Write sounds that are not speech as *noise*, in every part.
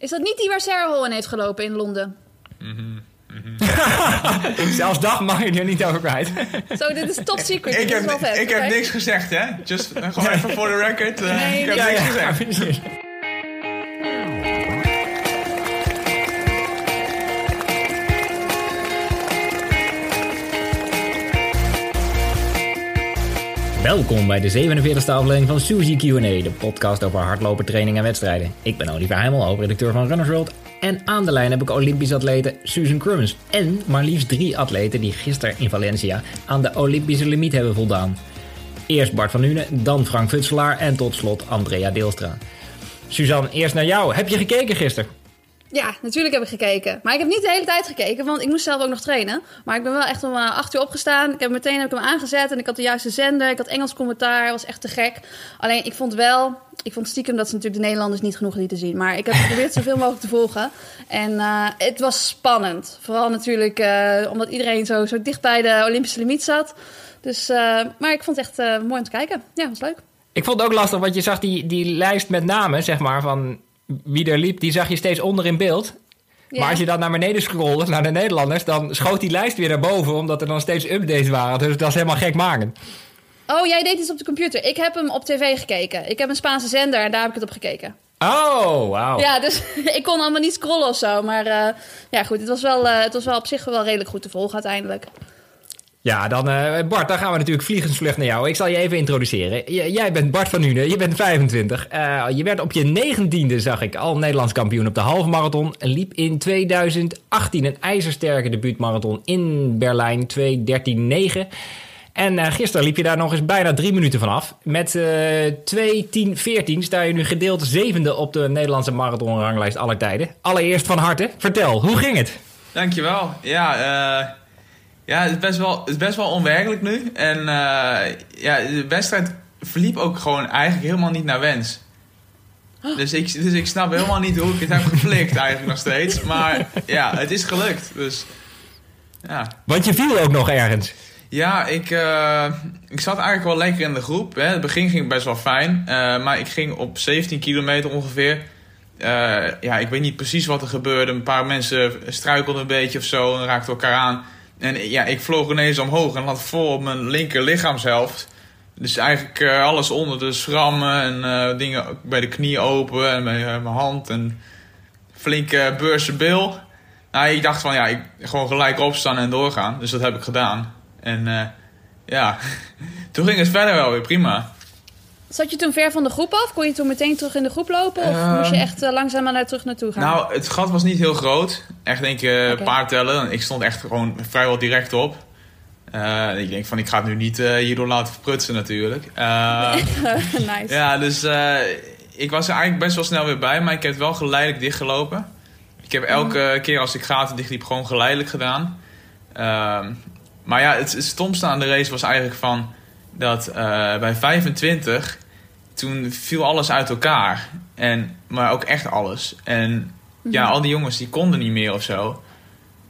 Is dat niet die waar Sarah Hall in heeft gelopen in Londen? *laughs* Zelfs dat mag je er niet over kwijt. Zo, dit is top secret. Ik heb, vet. ik heb niks gezegd, hè? Just gewoon even voor de record. eh, Nee, ik heb nee. niks gezegd. Welkom bij de 47e aflevering van Suzy Q&A, de podcast over hardlopen, training en wedstrijden. Ik ben Oliver Heimel, hoofdredacteur van Runners World. En aan de lijn heb ik Olympisch atlete Susan Crummins. En maar liefst drie atleten die gisteren in Valencia aan de Olympische limiet hebben voldaan. Eerst Bart van Nuenen, dan Frank Futselaar en tot slot Andrea Deelstra. Suzanne, eerst naar jou. Heb je gekeken gisteren? Ja, natuurlijk heb ik gekeken. Maar ik heb niet de hele tijd gekeken, want ik moest zelf ook nog trainen. Maar ik ben wel echt om eh, acht uur opgestaan. Ik heb meteen heb ik hem aangezet en ik had de juiste zender. Ik had Engels commentaar, was echt te gek. Alleen ik vond wel, ik vond stiekem dat ze natuurlijk de Nederlanders niet genoeg lieten zien. Maar ik heb geprobeerd zoveel mogelijk te volgen. En eh, het was spannend. Vooral natuurlijk eh, omdat iedereen zo, zo dicht bij de Olympische limiet zat. Dus, maar ik vond het echt mooi om te kijken. Ja, was leuk. Ik vond het ook lastig, want je zag die, die lijst met namen, zeg maar, van wie er liep, die zag je steeds onder in beeld. Ja. Maar als je dan naar beneden scrolde, naar de Nederlanders, dan schoot die lijst weer naar boven, omdat er dan steeds updates waren. Dus dat is helemaal gek maken. Oh, jij deed iets op de computer. Ik heb hem op tv gekeken. Ik heb een Spaanse zender en daar heb ik het op gekeken. Oh, wauw. Ja, dus *laughs* ik kon allemaal niet scrollen of zo. Maar eh, ja, goed, het was, wel, eh, het was wel op zich wel redelijk goed te volgen uiteindelijk. Ja, dan eh, Bart, dan gaan we natuurlijk vliegensvlucht naar jou. Ik zal je even introduceren. Jij bent Bart van Nuenen, je bent 25. Eh, je werd op je negentiende, zag ik, al Nederlands kampioen op de halve marathon. En liep in 2018 een ijzersterke debuutmarathon in Berlijn, 2.13.9. En eh, gisteren liep je daar nog eens bijna drie minuten vanaf. Met eh 2.10.14 sta je nu gedeeld zevende op de Nederlandse marathonranglijst aller tijden. Allereerst van harte, vertel, hoe ging het? Dankjewel. Ja, eh, ja het, is best wel, het is best wel onwerkelijk nu. En eh, ja, de wedstrijd verliep ook gewoon eigenlijk helemaal niet naar wens. Dus ik, dus ik snap helemaal niet hoe ik het heb geflikt eigenlijk nog steeds. Maar ja, het is gelukt. Dus ja. Want je viel ook nog ergens. Ja, ik, eh, ik zat eigenlijk wel lekker in de groep. Hè. Het begin ging best wel fijn. eh, maar ik ging op 17 kilometer ongeveer. eh, ja, ik weet niet precies wat er gebeurde. Een paar mensen struikelden een beetje of zo en raakten elkaar aan. En ja, ik vloog ineens omhoog en had vol op mijn linker lichaamshelft. Dus eigenlijk eh, alles onder de schrammen en eh, dingen bij de knie open en bij eh, mijn hand. En flinke beurse bil. Nou, ik dacht van ja, ik gewoon gelijk opstaan en doorgaan. Dus dat heb ik gedaan. En ja, *laughs* toen ging het verder wel weer prima. Zat je toen ver van de groep af? Kon je toen meteen terug in de groep lopen? Of Ehm, moest je echt uh, langzaam naar terug naartoe gaan? Nou, het gat was niet heel groot. Echt denk ik een paar tellen. Ik stond echt gewoon vrijwel direct op. Eh, ik denk van, ik ga het nu niet eh, hierdoor laten verprutsen natuurlijk. Eh, *laughs* nice. Ja, dus eh, ik was er eigenlijk best wel snel weer bij, maar ik heb het wel geleidelijk dichtgelopen. Ik heb elke keer als ik gaten dichtliep gewoon geleidelijk gedaan. Ehm, maar ja, het, het stomste aan de race was eigenlijk van dat eh, bij 25 toen viel alles uit elkaar. En, maar ook echt alles. En ja, al die jongens die konden niet meer of zo.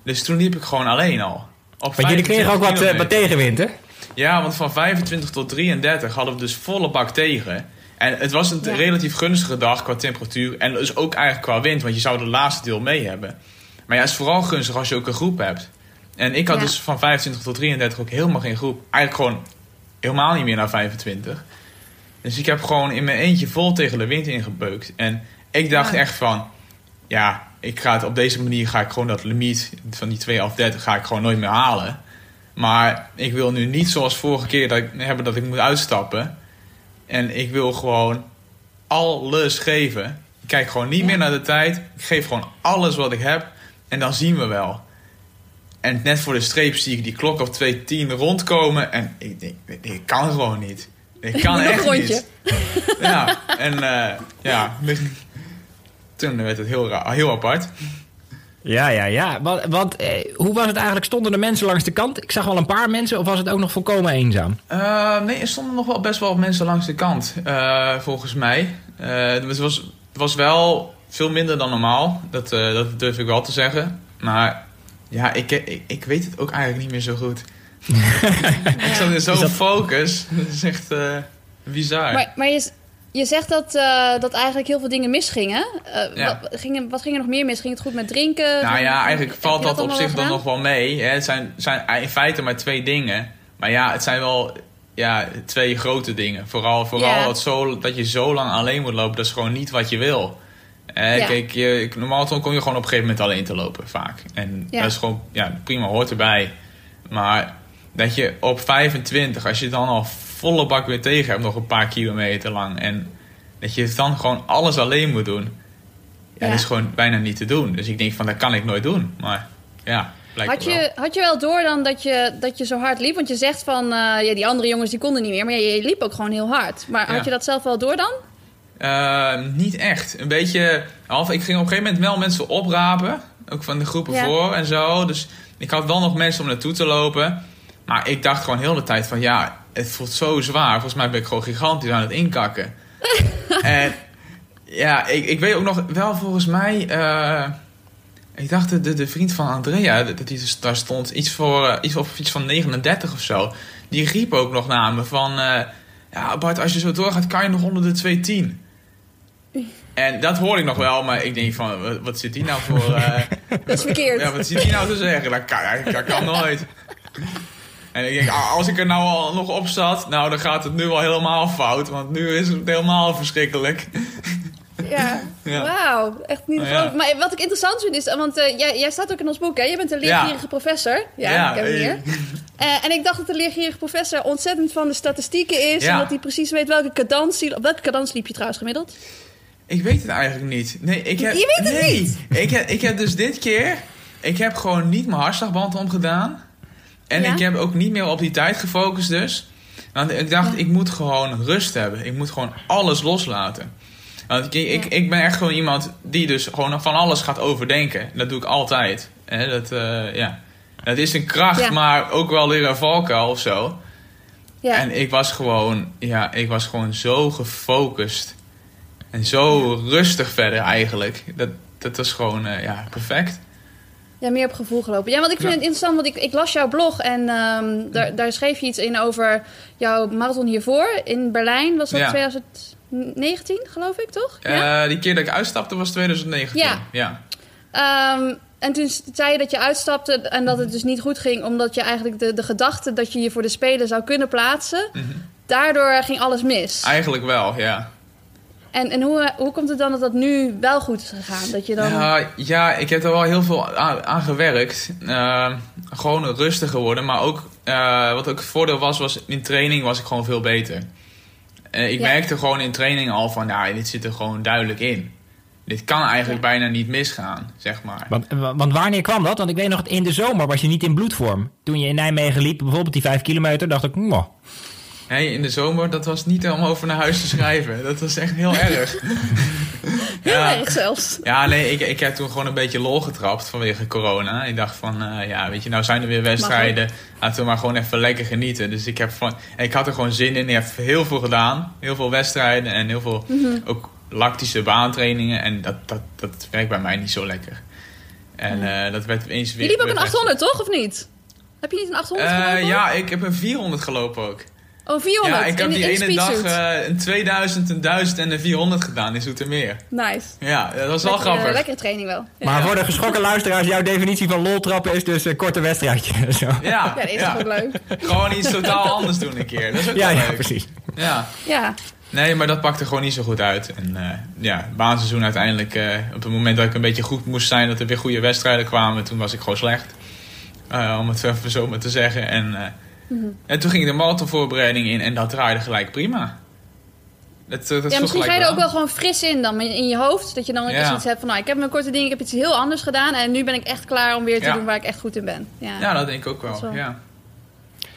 Dus toen liep ik gewoon alleen al. Op Want jullie kregen ook wat, 25 eh, wat tegenwind, hè? ja, want van 25 tot 33 hadden we dus volle bak tegen. En het was een Ja. relatief gunstige dag qua temperatuur. En dus ook eigenlijk qua wind, want je zou het laatste deel mee hebben. Maar ja, het is vooral gunstig als je ook een groep hebt. En ik had Ja. dus van 25 tot 33 ook helemaal geen groep. Eigenlijk gewoon helemaal niet meer naar 25. Dus ik heb gewoon in mijn eentje vol tegen de wind ingebeukt. En ik dacht Ja. echt van... Ja, ik ga het op deze manier ga ik gewoon dat limiet van die 2 af 30 ga ik gewoon nooit meer halen. Maar ik wil nu niet zoals vorige keer dat ik, hebben dat ik moet uitstappen. En ik wil gewoon alles geven. Ik kijk gewoon niet Ja. meer naar de tijd. Ik geef gewoon alles wat ik heb. En dan zien we wel. En net voor de streep zie ik die klok op 2.10 rondkomen. En ik denk, dit kan gewoon niet. Ik kan *laughs* echt rondje. niet. *laughs* Ja, en eh, ja. Toen werd het heel, raar, heel apart. Ja, ja, ja. Want, want eh, hoe was het eigenlijk? Stonden er mensen langs de kant? Ik zag wel een paar mensen, of was het ook nog volkomen eenzaam? Eh, nee, er stonden nog wel best wel mensen langs de kant, eh, volgens mij. Eh, het, was, het was wel veel minder dan normaal, dat, eh, dat durf ik wel te zeggen. Maar ja, ik, ik, ik weet het ook eigenlijk niet meer zo goed. *laughs* ik zat in zo'n dat- focus, dat is echt eh, bizar. Maar, maar je, je zegt dat, eh, dat eigenlijk heel veel dingen misgingen. Eh, Ja. wat, ging, wat ging er nog meer mis? Ging het goed met drinken? Nou ja, eigenlijk Heb valt dat op zich dan nog wel mee. Hè. Het zijn, zijn in feite maar twee dingen. Maar ja, het zijn wel ja, twee grote dingen. Vooral, vooral Ja. dat, zo, dat je zo lang alleen moet lopen, dat is gewoon niet wat je wil. Eh, Ja. Kijk, je, normaal kom je gewoon op een gegeven moment alleen te lopen, vaak. En Ja. dat is gewoon, ja, prima, hoort erbij. Maar dat je op 25, als je dan al volle bak weer tegen hebt, nog een paar kilometer lang. En dat je dan gewoon alles alleen moet doen. Ja, Ja. dat is gewoon bijna niet te doen. Dus ik denk van, dat kan ik nooit doen. Maar ja, Had wel. je, had je wel door dan dat je, dat je zo hard liep? Want je zegt van, eh, ja, die andere jongens die konden niet meer. Maar ja, je liep ook gewoon heel hard. Maar had je dat zelf wel door dan? Eh, niet echt. Een beetje half. Ik ging op een gegeven moment wel mensen oprapen. Ook van de groepen Ja. voor en zo. Dus ik had wel nog mensen om naartoe te lopen. Maar ik dacht gewoon heel de tijd van ja, het voelt zo zwaar. Volgens mij ben ik gewoon gigantisch aan het inkakken. *laughs* en ja, ik, ik weet ook nog wel volgens mij. eh, ik dacht de, de, de vriend van Andrea, dat die dus daar stond, iets, voor, eh, iets, of iets van 39 of zo. Die riep ook nog naar me van... eh, ja, Bart, als je zo doorgaat, kan je nog onder de 210. En dat hoorde ik nog wel, maar ik denk van, wat, zit die nou voor... eh, *laughs* Dat is verkeerd. ja, wat zit die nou te zeggen? Dat kan, dat kan nooit. En ik denk, ah, als ik er nou al nog op zat, nou dan gaat het nu al helemaal fout. Want nu is het helemaal verschrikkelijk. Ja, Ja. wauw. Echt niet Ja. Maar wat ik interessant vind is, want eh, jij, jij staat ook in ons boek, hè? Je bent een leergierige professor. Ja, ik heb hem eh, hier. *laughs* En ik dacht dat de leergierige professor ontzettend van de statistieken is. En dat hij precies weet welke cadans... Op welke cadans liep je trouwens gemiddeld? Ik weet het eigenlijk niet. Nee, ik heb, Je weet het nee, niet? Ik heb, ik heb dus dit keer... Ik heb gewoon niet mijn hartslagband omgedaan. En Ja? ik heb ook niet meer op die tijd gefocust dus. Want ik dacht, Ja. ik moet gewoon rust hebben. Ik moet gewoon alles loslaten. Want ik, ik, Ja. ik ben echt gewoon iemand die dus gewoon van alles gaat overdenken. Dat doe ik altijd. Hè, dat, eh, ja. dat is een kracht, maar ook wel weer een valkuil of zo. Ja. En ik was gewoon, ja, ik was gewoon zo gefocust. En zo rustig verder eigenlijk. Dat, dat was gewoon, eh, ja, perfect. Ja, meer op gevoel gelopen. Ja, want ik vind Ja. het interessant, want ik, ik las jouw blog en ehm, daar, daar schreef je iets in over jouw marathon hiervoor in Berlijn. Was dat Ja. 2019, geloof ik, toch? Ja. Eh, die keer dat ik uitstapte was 2019. Ja. ja. Ehm, en toen zei je dat je uitstapte en dat het dus niet goed ging, omdat je eigenlijk de, de gedachte dat je je voor de Spelen zou kunnen plaatsen, Mhm. daardoor ging alles mis. Eigenlijk wel, ja. En, en hoe, hoe komt het dan dat dat nu wel goed is gegaan? Dat je dan... Ja, ja, ik heb er wel heel veel aan, aan gewerkt. Eh, gewoon rustiger worden. Maar ook, eh, wat ook het voordeel was, was in training was ik gewoon veel beter. Eh, ik Ja. merkte gewoon in training al van, nou, dit zit er gewoon duidelijk in. Dit kan eigenlijk bijna niet misgaan, zeg maar. Want, want wanneer kwam dat? Want ik weet nog, in de zomer was je niet in bloedvorm. Toen je in Nijmegen liep, bijvoorbeeld die vijf kilometer, dacht ik, mwah. Nee, in de zomer, dat was niet om over naar huis te schrijven. Dat was echt heel erg. *laughs* Heel ja. erg zelfs. Ja, nee, ik, ik heb toen gewoon een beetje lol getrapt vanwege corona. Ik dacht van, eh, ja, weet je, nou zijn er weer wedstrijden. Laten we maar gewoon even lekker genieten. Dus ik, heb van, ik had er gewoon zin in. Ik heb heel veel gedaan. Heel veel wedstrijden en heel veel Mhm. ook lactische baantrainingen. En dat, dat, dat werkt bij mij niet zo lekker. En eh, dat werd eens weer... Je liep ook een werd 800, toch? Of niet? Heb je niet een 800 echt- Eh, gelopen? ja, ik heb een 400 gelopen ook. Oh, 400. Ja, ik heb in, die ene dag eh, een 2000, een 1000 en een 400 gedaan in Zoetermeer. Nice. Ja, dat was wel Lekkere- grappig. Lekkere training wel. Ja, Maar voor de geschrokken luisteraars, jouw definitie van lol trappen is dus een korte wedstrijdje. *laughs* Zo. Ja, ja dat is toch ook leuk. Gewoon iets totaal anders doen een keer. Dat is ook Ja, wel ja, leuk. precies. Ja. Ja. Nee, maar dat pakte gewoon niet zo goed uit. En eh ja, baanseizoen uiteindelijk, eh, op het moment dat ik een beetje goed moest zijn, dat er weer goede wedstrijden kwamen, toen was ik gewoon slecht. Eh, om het even zo maar te zeggen. En, en toen ging ik de marathonvoorbereiding in en dat draaide gelijk prima. Dat, eh, dat ja, misschien ga je er ook wel gewoon fris in dan in je hoofd. Dat je dan ook Ja. zoiets hebt van, nou, ik heb mijn korte ding, ik heb iets heel anders gedaan. En nu ben ik echt klaar om weer te Ja. doen waar ik echt goed in ben. Ja. Ja, dat denk ik ook wel. wel- Ja.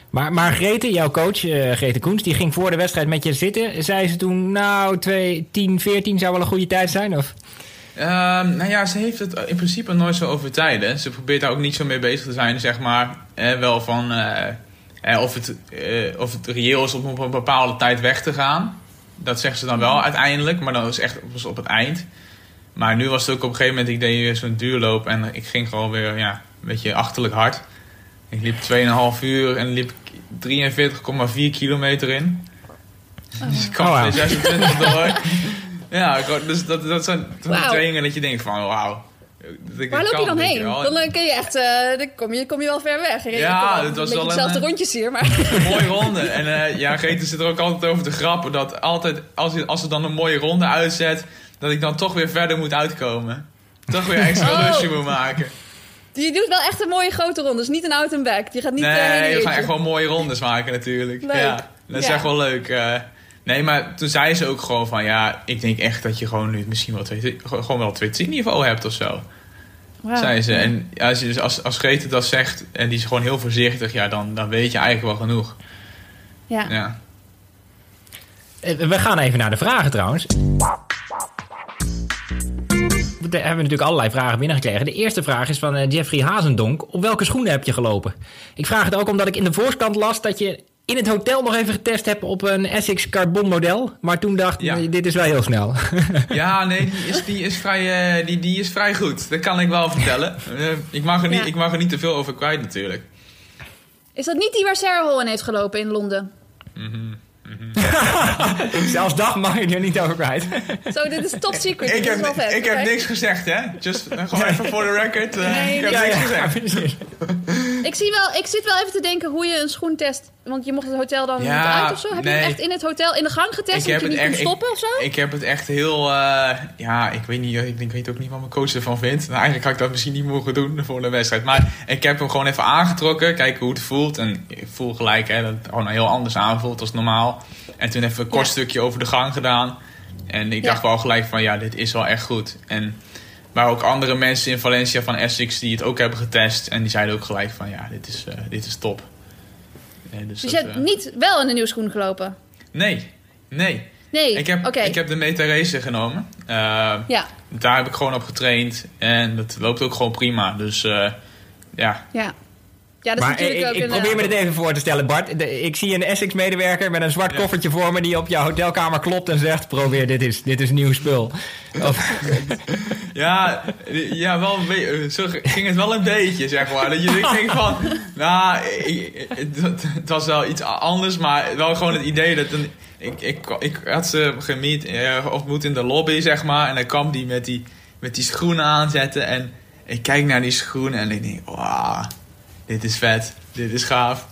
Maar, maar Grete, jouw coach, eh Grete Koens, die ging voor de wedstrijd met je zitten. Zei ze toen, nou, 2, 10, 14 zou wel een goede tijd zijn? Of? Ehm, nou ja, ze heeft het in principe nooit zo over tijden. Ze probeert daar ook niet zo mee bezig te zijn, zeg maar. Eh, wel van eh, eh, of, het, eh, of het reëel is om op een bepaalde tijd weg te gaan. Dat zegt ze dan wel uiteindelijk, maar dan is echt was op het eind. Maar nu was het ook op een gegeven moment, ik deed weer zo'n duurloop en ik ging gewoon weer ja, een beetje achterlijk hard. Ik liep 2,5 uur en liep ik 43,4 kilometer in. Dus ik kwam Oh, wauw. 26 door. Ja, dus dat, dat zijn Wauw. trainingen dat je denkt van wauw. Ik Waar loop je dan heen? Dan eh, kun je echt, eh, dan kom je, kom je wel ver weg. Ja, dit was wel een, dezelfde eh, rondjes hier, maar... Een *laughs* mooie ronde. En ja, Greta zit er ook altijd over te grappen. Dat altijd, als, je- als ze dan een mooie ronde uitzet, dat ik dan toch weer verder moet uitkomen. Toch weer extra Oh. lusje moet maken. Je doet wel echt een mooie grote ronde. Dus niet een out and back. Je gaat niet... Nee, we gaan weertje. echt wel mooie rondes maken natuurlijk. Leuk. Ja, dat is Ja. echt wel leuk. Nee, maar toen zei ze ook gewoon van... Ja, ik denk echt dat je gewoon nu misschien wel twee, gewoon wel twee niveau hebt of zo. Wauw. Zei ze. En als, je dus als, als Grete dat zegt en die is gewoon heel voorzichtig... Ja, dan, dan weet je eigenlijk wel genoeg. Ja. Ja. Eh, We gaan even naar de vragen trouwens. We hebben natuurlijk allerlei vragen binnengekregen. De eerste vraag is van eh, Jeffrey Hazendonk. Op welke schoenen heb je gelopen? Ik vraag het ook omdat ik in de voorkant las dat je in het hotel nog even getest hebt op een Essex Carbon model. Maar toen dacht Ja. nee, dit is wel heel snel. *laughs* Ja, nee, die is, die is, vrij, eh, die, die is vrij goed. Dat kan ik wel vertellen. Eh, ik, mag er niet, Ja. ik mag er niet te veel over kwijt natuurlijk. Is dat niet die waar Sarah Hall in heeft gelopen in Londen? *laughs* Zelfs dat mag je er niet over kwijt. Zo, dit is top secret. Ik dit is heb, wel vet. ik heb niks gezegd, hè? Just, eh, gewoon even voor de record. eh, Nee, ik heb ja, niks ja, gezegd. *laughs* Ik, zie wel, ik zit wel even te denken hoe je een schoen test. Want je mocht het hotel dan Ja, niet uit of zo. Heb je het echt in het hotel in de gang getest? Ik heb je het niet kon echt- ik- stoppen of zo? Ik heb het echt heel... eh, ja, ik weet, niet, ik, denk- ik weet ook niet wat mijn coach ervan vindt. Nou, eigenlijk had ik dat misschien niet mogen doen voor de wedstrijd. Maar ik heb hem gewoon even aangetrokken. Kijken hoe het voelt. En ik voel gelijk hè, dat het gewoon heel anders aanvoelt als normaal. En toen even een kort Ja. stukje over de gang gedaan. En ik Ja. dacht wel gelijk van ja, dit is wel echt goed. En maar ook andere mensen in Valencia van Essex die het ook hebben getest. En die zeiden ook gelijk van ja, dit is, eh, dit is top. Dus Dus je hebt eh, niet wel in de nieuwe schoen gelopen? nee, nee. Nee, Ik heb, ik heb de Meta Racer genomen. Eh, Ja, daar heb ik gewoon op getraind. En dat loopt ook gewoon prima. Dus ja. ja. Ja, dat is Maar ik, natuurlijk ik, ook een... probeer me dit even voor te stellen, Bart. De- ik zie een Essex-medewerker met een zwart Ja. koffertje voor me... die op jouw hotelkamer klopt en zegt... probeer, dit is, dit is nieuw spul. Of, *laughs* Ja, ja wel, een beetje- eh, zo ging het wel een beetje, zeg maar. Dat je denkt van, *laughs* nou, ik- ik- het, het was wel iets anders, maar wel gewoon het idee dat... Een, ik, ik, ik had ze gemiet, eh, ontmoet in de lobby, zeg maar. En dan kwam die met die, met die schoenen aanzetten. En ik kijk naar die schoenen en ik denk, wauw, dit is vet, dit is gaaf.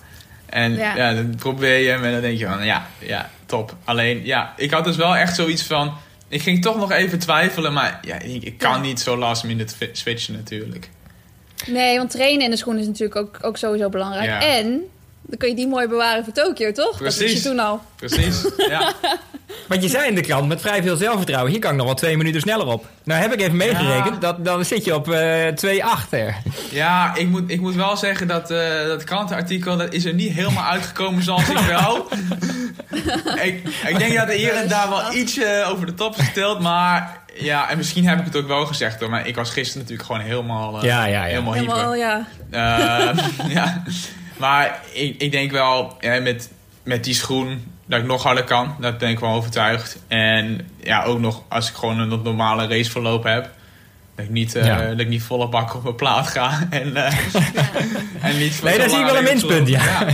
En Ja. ja. dan probeer je hem en dan denk je van, ja, ja, top. Alleen, ja, ik had dus wel echt zoiets van... Ik ging toch nog even twijfelen, maar ja, ik, ik kan Ja. niet zo last minute switchen natuurlijk. Nee, want trainen in de schoen is natuurlijk ook, ook sowieso belangrijk. Ja. En dan kun je die mooi bewaren voor Tokio, toch? Dat wist je Precies. toen al. Precies, ja. *laughs* want je zei in de krant met vrij veel zelfvertrouwen... hier kan ik nog wel twee minuten sneller op. Nou heb ik even meegerekend, Ja. dat, dan zit je op eh 2,8 er. Ja, ik moet, ik moet wel zeggen dat eh, dat krantenartikel... dat is er niet helemaal uitgekomen zoals ik wou. *laughs* ik, ik denk dat er hier en daar wel iets over de top is gesteld, maar... Ja, en misschien heb ik het ook wel gezegd hoor, maar ik was gisteren natuurlijk gewoon helemaal, eh, Ja, ja, ja. helemaal hyper. Helemaal, ja. Eh, *laughs* ja. Maar ik, ik denk wel ja, met, met die schoen dat ik nog harder kan. Daar ben ik wel overtuigd. En ja, ook nog als ik gewoon een normale raceverloop heb. Dat ik niet, eh, Ja. dat ik niet volle bak op mijn plaat ga. *laughs* En, eh, en niet Nee, daar zie ik wel een minspunt, ja.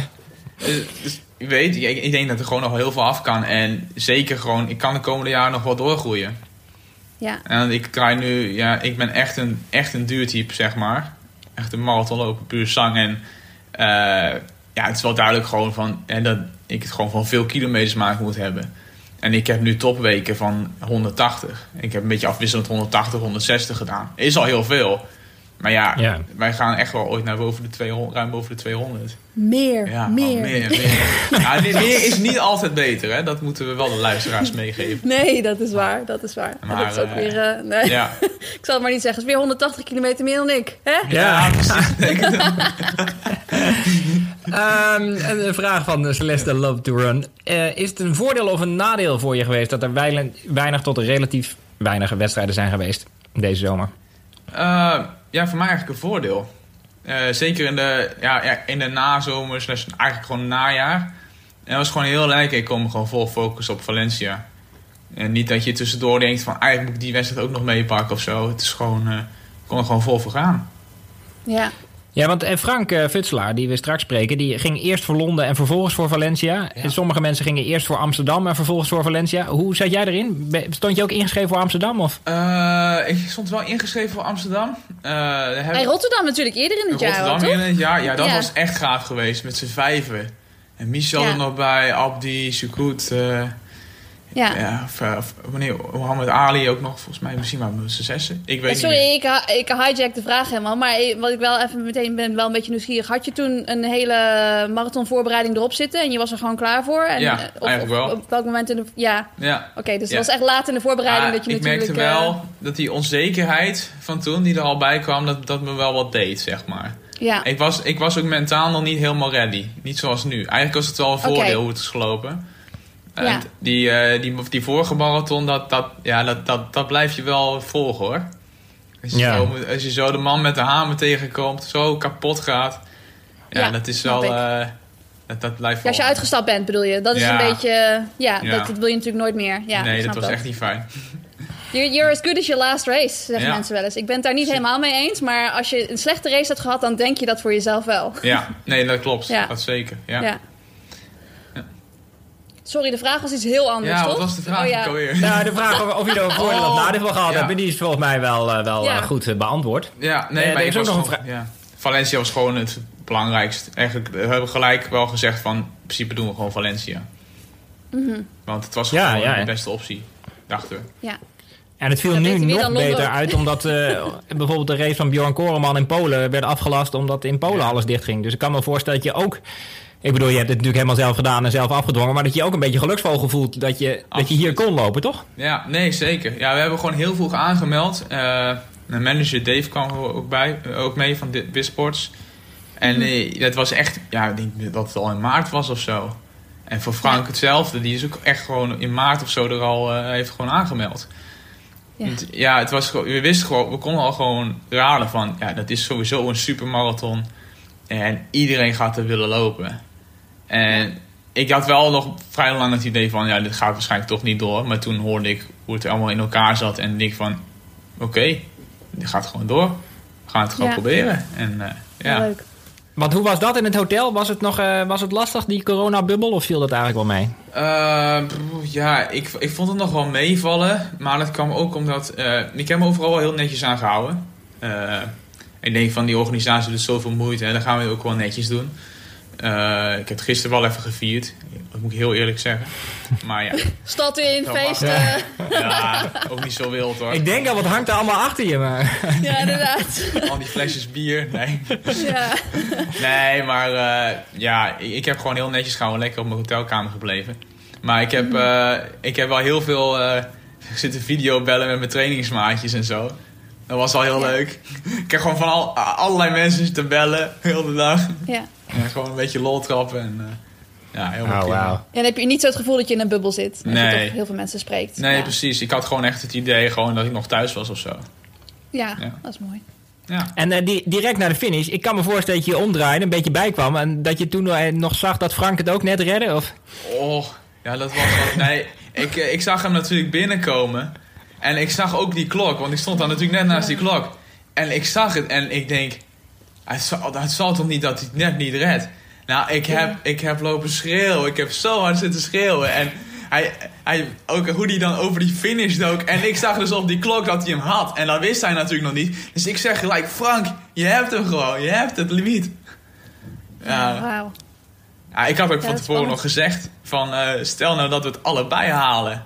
Dus, dus ik weet, ik, ik denk dat er gewoon nog heel veel af kan. En zeker gewoon, ik kan de komende jaren nog wel doorgroeien. Ja. En ik draai nu, ja, ik ben echt een, echt een duurtype, zeg maar. Echt een marathonloper, puur zang. En ja, het is wel duidelijk gewoon van, hè, dat ik het gewoon van veel kilometers maken moet hebben. En ik heb nu topweken van 180. Ik heb een beetje afwisselend 180, 160 gedaan. Is al heel veel. Maar ja, Ja. wij gaan echt wel ooit naar boven de 200, ruim boven de 200. Meer, Ja, meer. oh, meer, meer. *laughs* ja, meer is niet altijd beter, hè? Dat moeten we wel de luisteraars meegeven. Nee, dat is waar. Dat is waar. Maar, dat is ook eh, weer... eh, nee, Ja, *laughs* ik zal het maar niet zeggen. Het is weer 180 kilometer meer dan ik. Hè? Ja. precies. *laughs* Ehm, een een vraag van Celeste Love to Run. Eh, is het een voordeel of een nadeel voor je geweest... dat er weinig, weinig tot relatief weinig wedstrijden zijn geweest deze zomer? Ja, voor mij eigenlijk een voordeel. Eh, zeker in de, ja, in de nazomer, slash eigenlijk gewoon najaar. En dat was gewoon heel lekker. Ik kon gewoon vol focus op Valencia. En niet dat je tussendoor denkt van eigenlijk moet ik die wedstrijd ook nog meepakken of zo. Het is gewoon, eh, kon er gewoon vol voor gaan. Ja. Ja, want eh, Frank eh, Futselaar, die we straks spreken, die ging eerst voor Londen en vervolgens voor Valencia. En sommige mensen gingen eerst voor Amsterdam en vervolgens voor Valencia. Hoe zat jij erin? Stond je ook ingeschreven voor Amsterdam? Of? Eh, ik stond wel ingeschreven voor Amsterdam. Eh, daar heb Hey, Rotterdam natuurlijk eerder in het jaar Rotterdam in het jaar. Ja, dat Ja. was echt gaaf geweest met z'n vijven. En Michel Ja. er nog bij, Abdi, Sukut. eh Ja. ja, of, eh, of wanneer, Mohammed Ali ook nog, volgens mij misschien maar met z'n zessen. Ik weet Sorry, niet. ik, ha- ik hijack de vraag helemaal. Maar ik- wat ik wel even meteen ben wel een beetje nieuwsgierig. Had je toen een hele marathonvoorbereiding erop zitten en je was er gewoon klaar voor? En, Ja, eh, of, eigenlijk wel. Op welk moment in de... Ja, Ja. oké. dus Ja. het was echt laat in de voorbereiding Maar dat je ik natuurlijk... merkte eh, wel dat die onzekerheid van toen, die er al bij kwam, dat, dat me wel wat deed, zeg maar. ja, Ik was, ik was ook mentaal nog niet helemaal ready. Niet zoals nu. Eigenlijk was het wel een voordeel hoe het is gelopen. En Ja. die, eh, die, die vorige marathon, dat, dat, ja, dat, dat, dat blijf je wel volgen hoor. Als je, Ja. zo, als je zo de man met de hamer tegenkomt, zo kapot gaat. Ja, Ja, dat is wel... eh, dat, dat blijft Ja, als je uitgestapt bent bedoel je. Dat is Ja. een beetje... eh, Ja, Ja. Dat, dat wil je natuurlijk nooit meer. Ja, nee, dat was echt niet fijn. You're, you're as good as your last race, zeggen Ja. mensen wel eens. Ik ben het daar niet helemaal mee eens. Maar als je een slechte race hebt gehad, dan denk je dat voor jezelf wel. Ja, nee, dat klopt. Ja. Dat zeker. Ja. Ja. Sorry, de vraag was iets heel anders, Ja, toch? wat was de vraag Oh, ja. alweer? Nou, de vraag of, of je er een voordeel of Oh, nadeel van gehad ja. hebt, die is volgens mij wel, eh, wel Ja. eh, goed eh, beantwoord. Ja, nee, Eh, maar ik ook was nog een ja. Valencia was gewoon het belangrijkste. Eigenlijk we hebben gelijk wel gezegd van... in principe doen we gewoon Valencia. Mhm. Want het was Ja, gewoon ja. de beste optie, dachten we. Ja. En het viel Ja, nu nog beter uit, omdat eh, bijvoorbeeld de race van Bjorn Koreman in Polen werd afgelast, omdat in Polen Ja. alles dichtging. Dus ik kan me voorstellen dat je ook, ik bedoel, je hebt het natuurlijk helemaal zelf gedaan en zelf afgedwongen, maar dat je ook een beetje geluksvogel voelt dat je, dat je hier kon lopen, toch? Ja, nee, zeker. Ja, we hebben gewoon heel vroeg aangemeld. Eh mijn manager Dave kwam ook, bij, eh, ook mee van Bisports. En eh, dat was echt... Ja, ik denk dat het al in maart was of zo. En voor Frank hetzelfde. Die is ook echt gewoon in maart of zo er al heeft gewoon aangemeld. Ja. Ja, het was we wisten gewoon, we konden al gewoon raden van, ja, dat is sowieso een supermarathon. En iedereen gaat er willen lopen. En ik had wel nog vrij lang het idee van, ja, dit gaat waarschijnlijk toch niet door. Maar toen hoorde ik hoe het allemaal in elkaar zat en ik van, oké, dit gaat gewoon door. We gaan het gewoon Ja. proberen. En eh, ja, Leuk. Want hoe was dat in het hotel? Was het nog eh, was het lastig, die coronabubbel, of viel dat eigenlijk wel mee? Eh, ja, ik, ik vond het nog wel meevallen. Maar dat kwam ook omdat... eh, ik heb me overal wel heel netjes aan gehouden. Eh, ik denk van die organisatie doet zoveel moeite. En dan gaan we het ook wel netjes doen. Eh, ik heb het gisteren wel even gevierd. Dat moet ik heel eerlijk zeggen. Maar ja, Stad in, Ja, feesten. Ja. ja ook niet zo wild hoor. Ik denk al, wat hangt er allemaal achter je? Maar... Ja, inderdaad. Al die flesjes bier. Nee, Ja. nee maar eh, ja, ik, ik heb gewoon heel netjes gewoon lekker op mijn hotelkamer gebleven. Maar ik heb, eh, ik heb wel heel veel eh, *laughs* zitten videobellen met mijn trainingsmaatjes en zo. Dat was al heel Ja. leuk. Ik heb gewoon van al, allerlei mensen zitten bellen, heel de dag. ja. *laughs* Gewoon een beetje lol trappen. En, eh, ja, helemaal Oh. Ja, dan heb je niet zo het gevoel dat je in een bubbel zit. Als Nee. je toch heel veel mensen spreekt. Nee, ja. precies. Ik had gewoon echt het idee gewoon dat ik nog thuis was of zo. Ja, Ja. dat is mooi. Ja. En eh, die, direct naar de finish, ik kan me voorstellen dat je je omdraaide, een beetje bijkwam. En dat je toen eh, nog zag dat Frank het ook net redde? Of? Oh, ja, dat was wat. *laughs* Nee, ik, eh, ik zag hem natuurlijk binnenkomen. En ik zag ook die klok, want ik stond dan natuurlijk net naast die klok. En ik zag het en ik denk, het zal, het zal toch niet dat hij het net niet redt. Nou, ik heb, ik heb lopen schreeuwen. Ik heb zo hard zitten schreeuwen. En hij, hij, ook hoe hij dan over die finish dook. En ik zag dus op die klok dat hij hem had. En dat wist hij natuurlijk nog niet. Dus ik zeg gelijk, Frank, je hebt hem gewoon. Je hebt het limiet. Ja, Wauw. ja, ik had ook van tevoren nog gezegd van eh, stel nou dat we het allebei halen.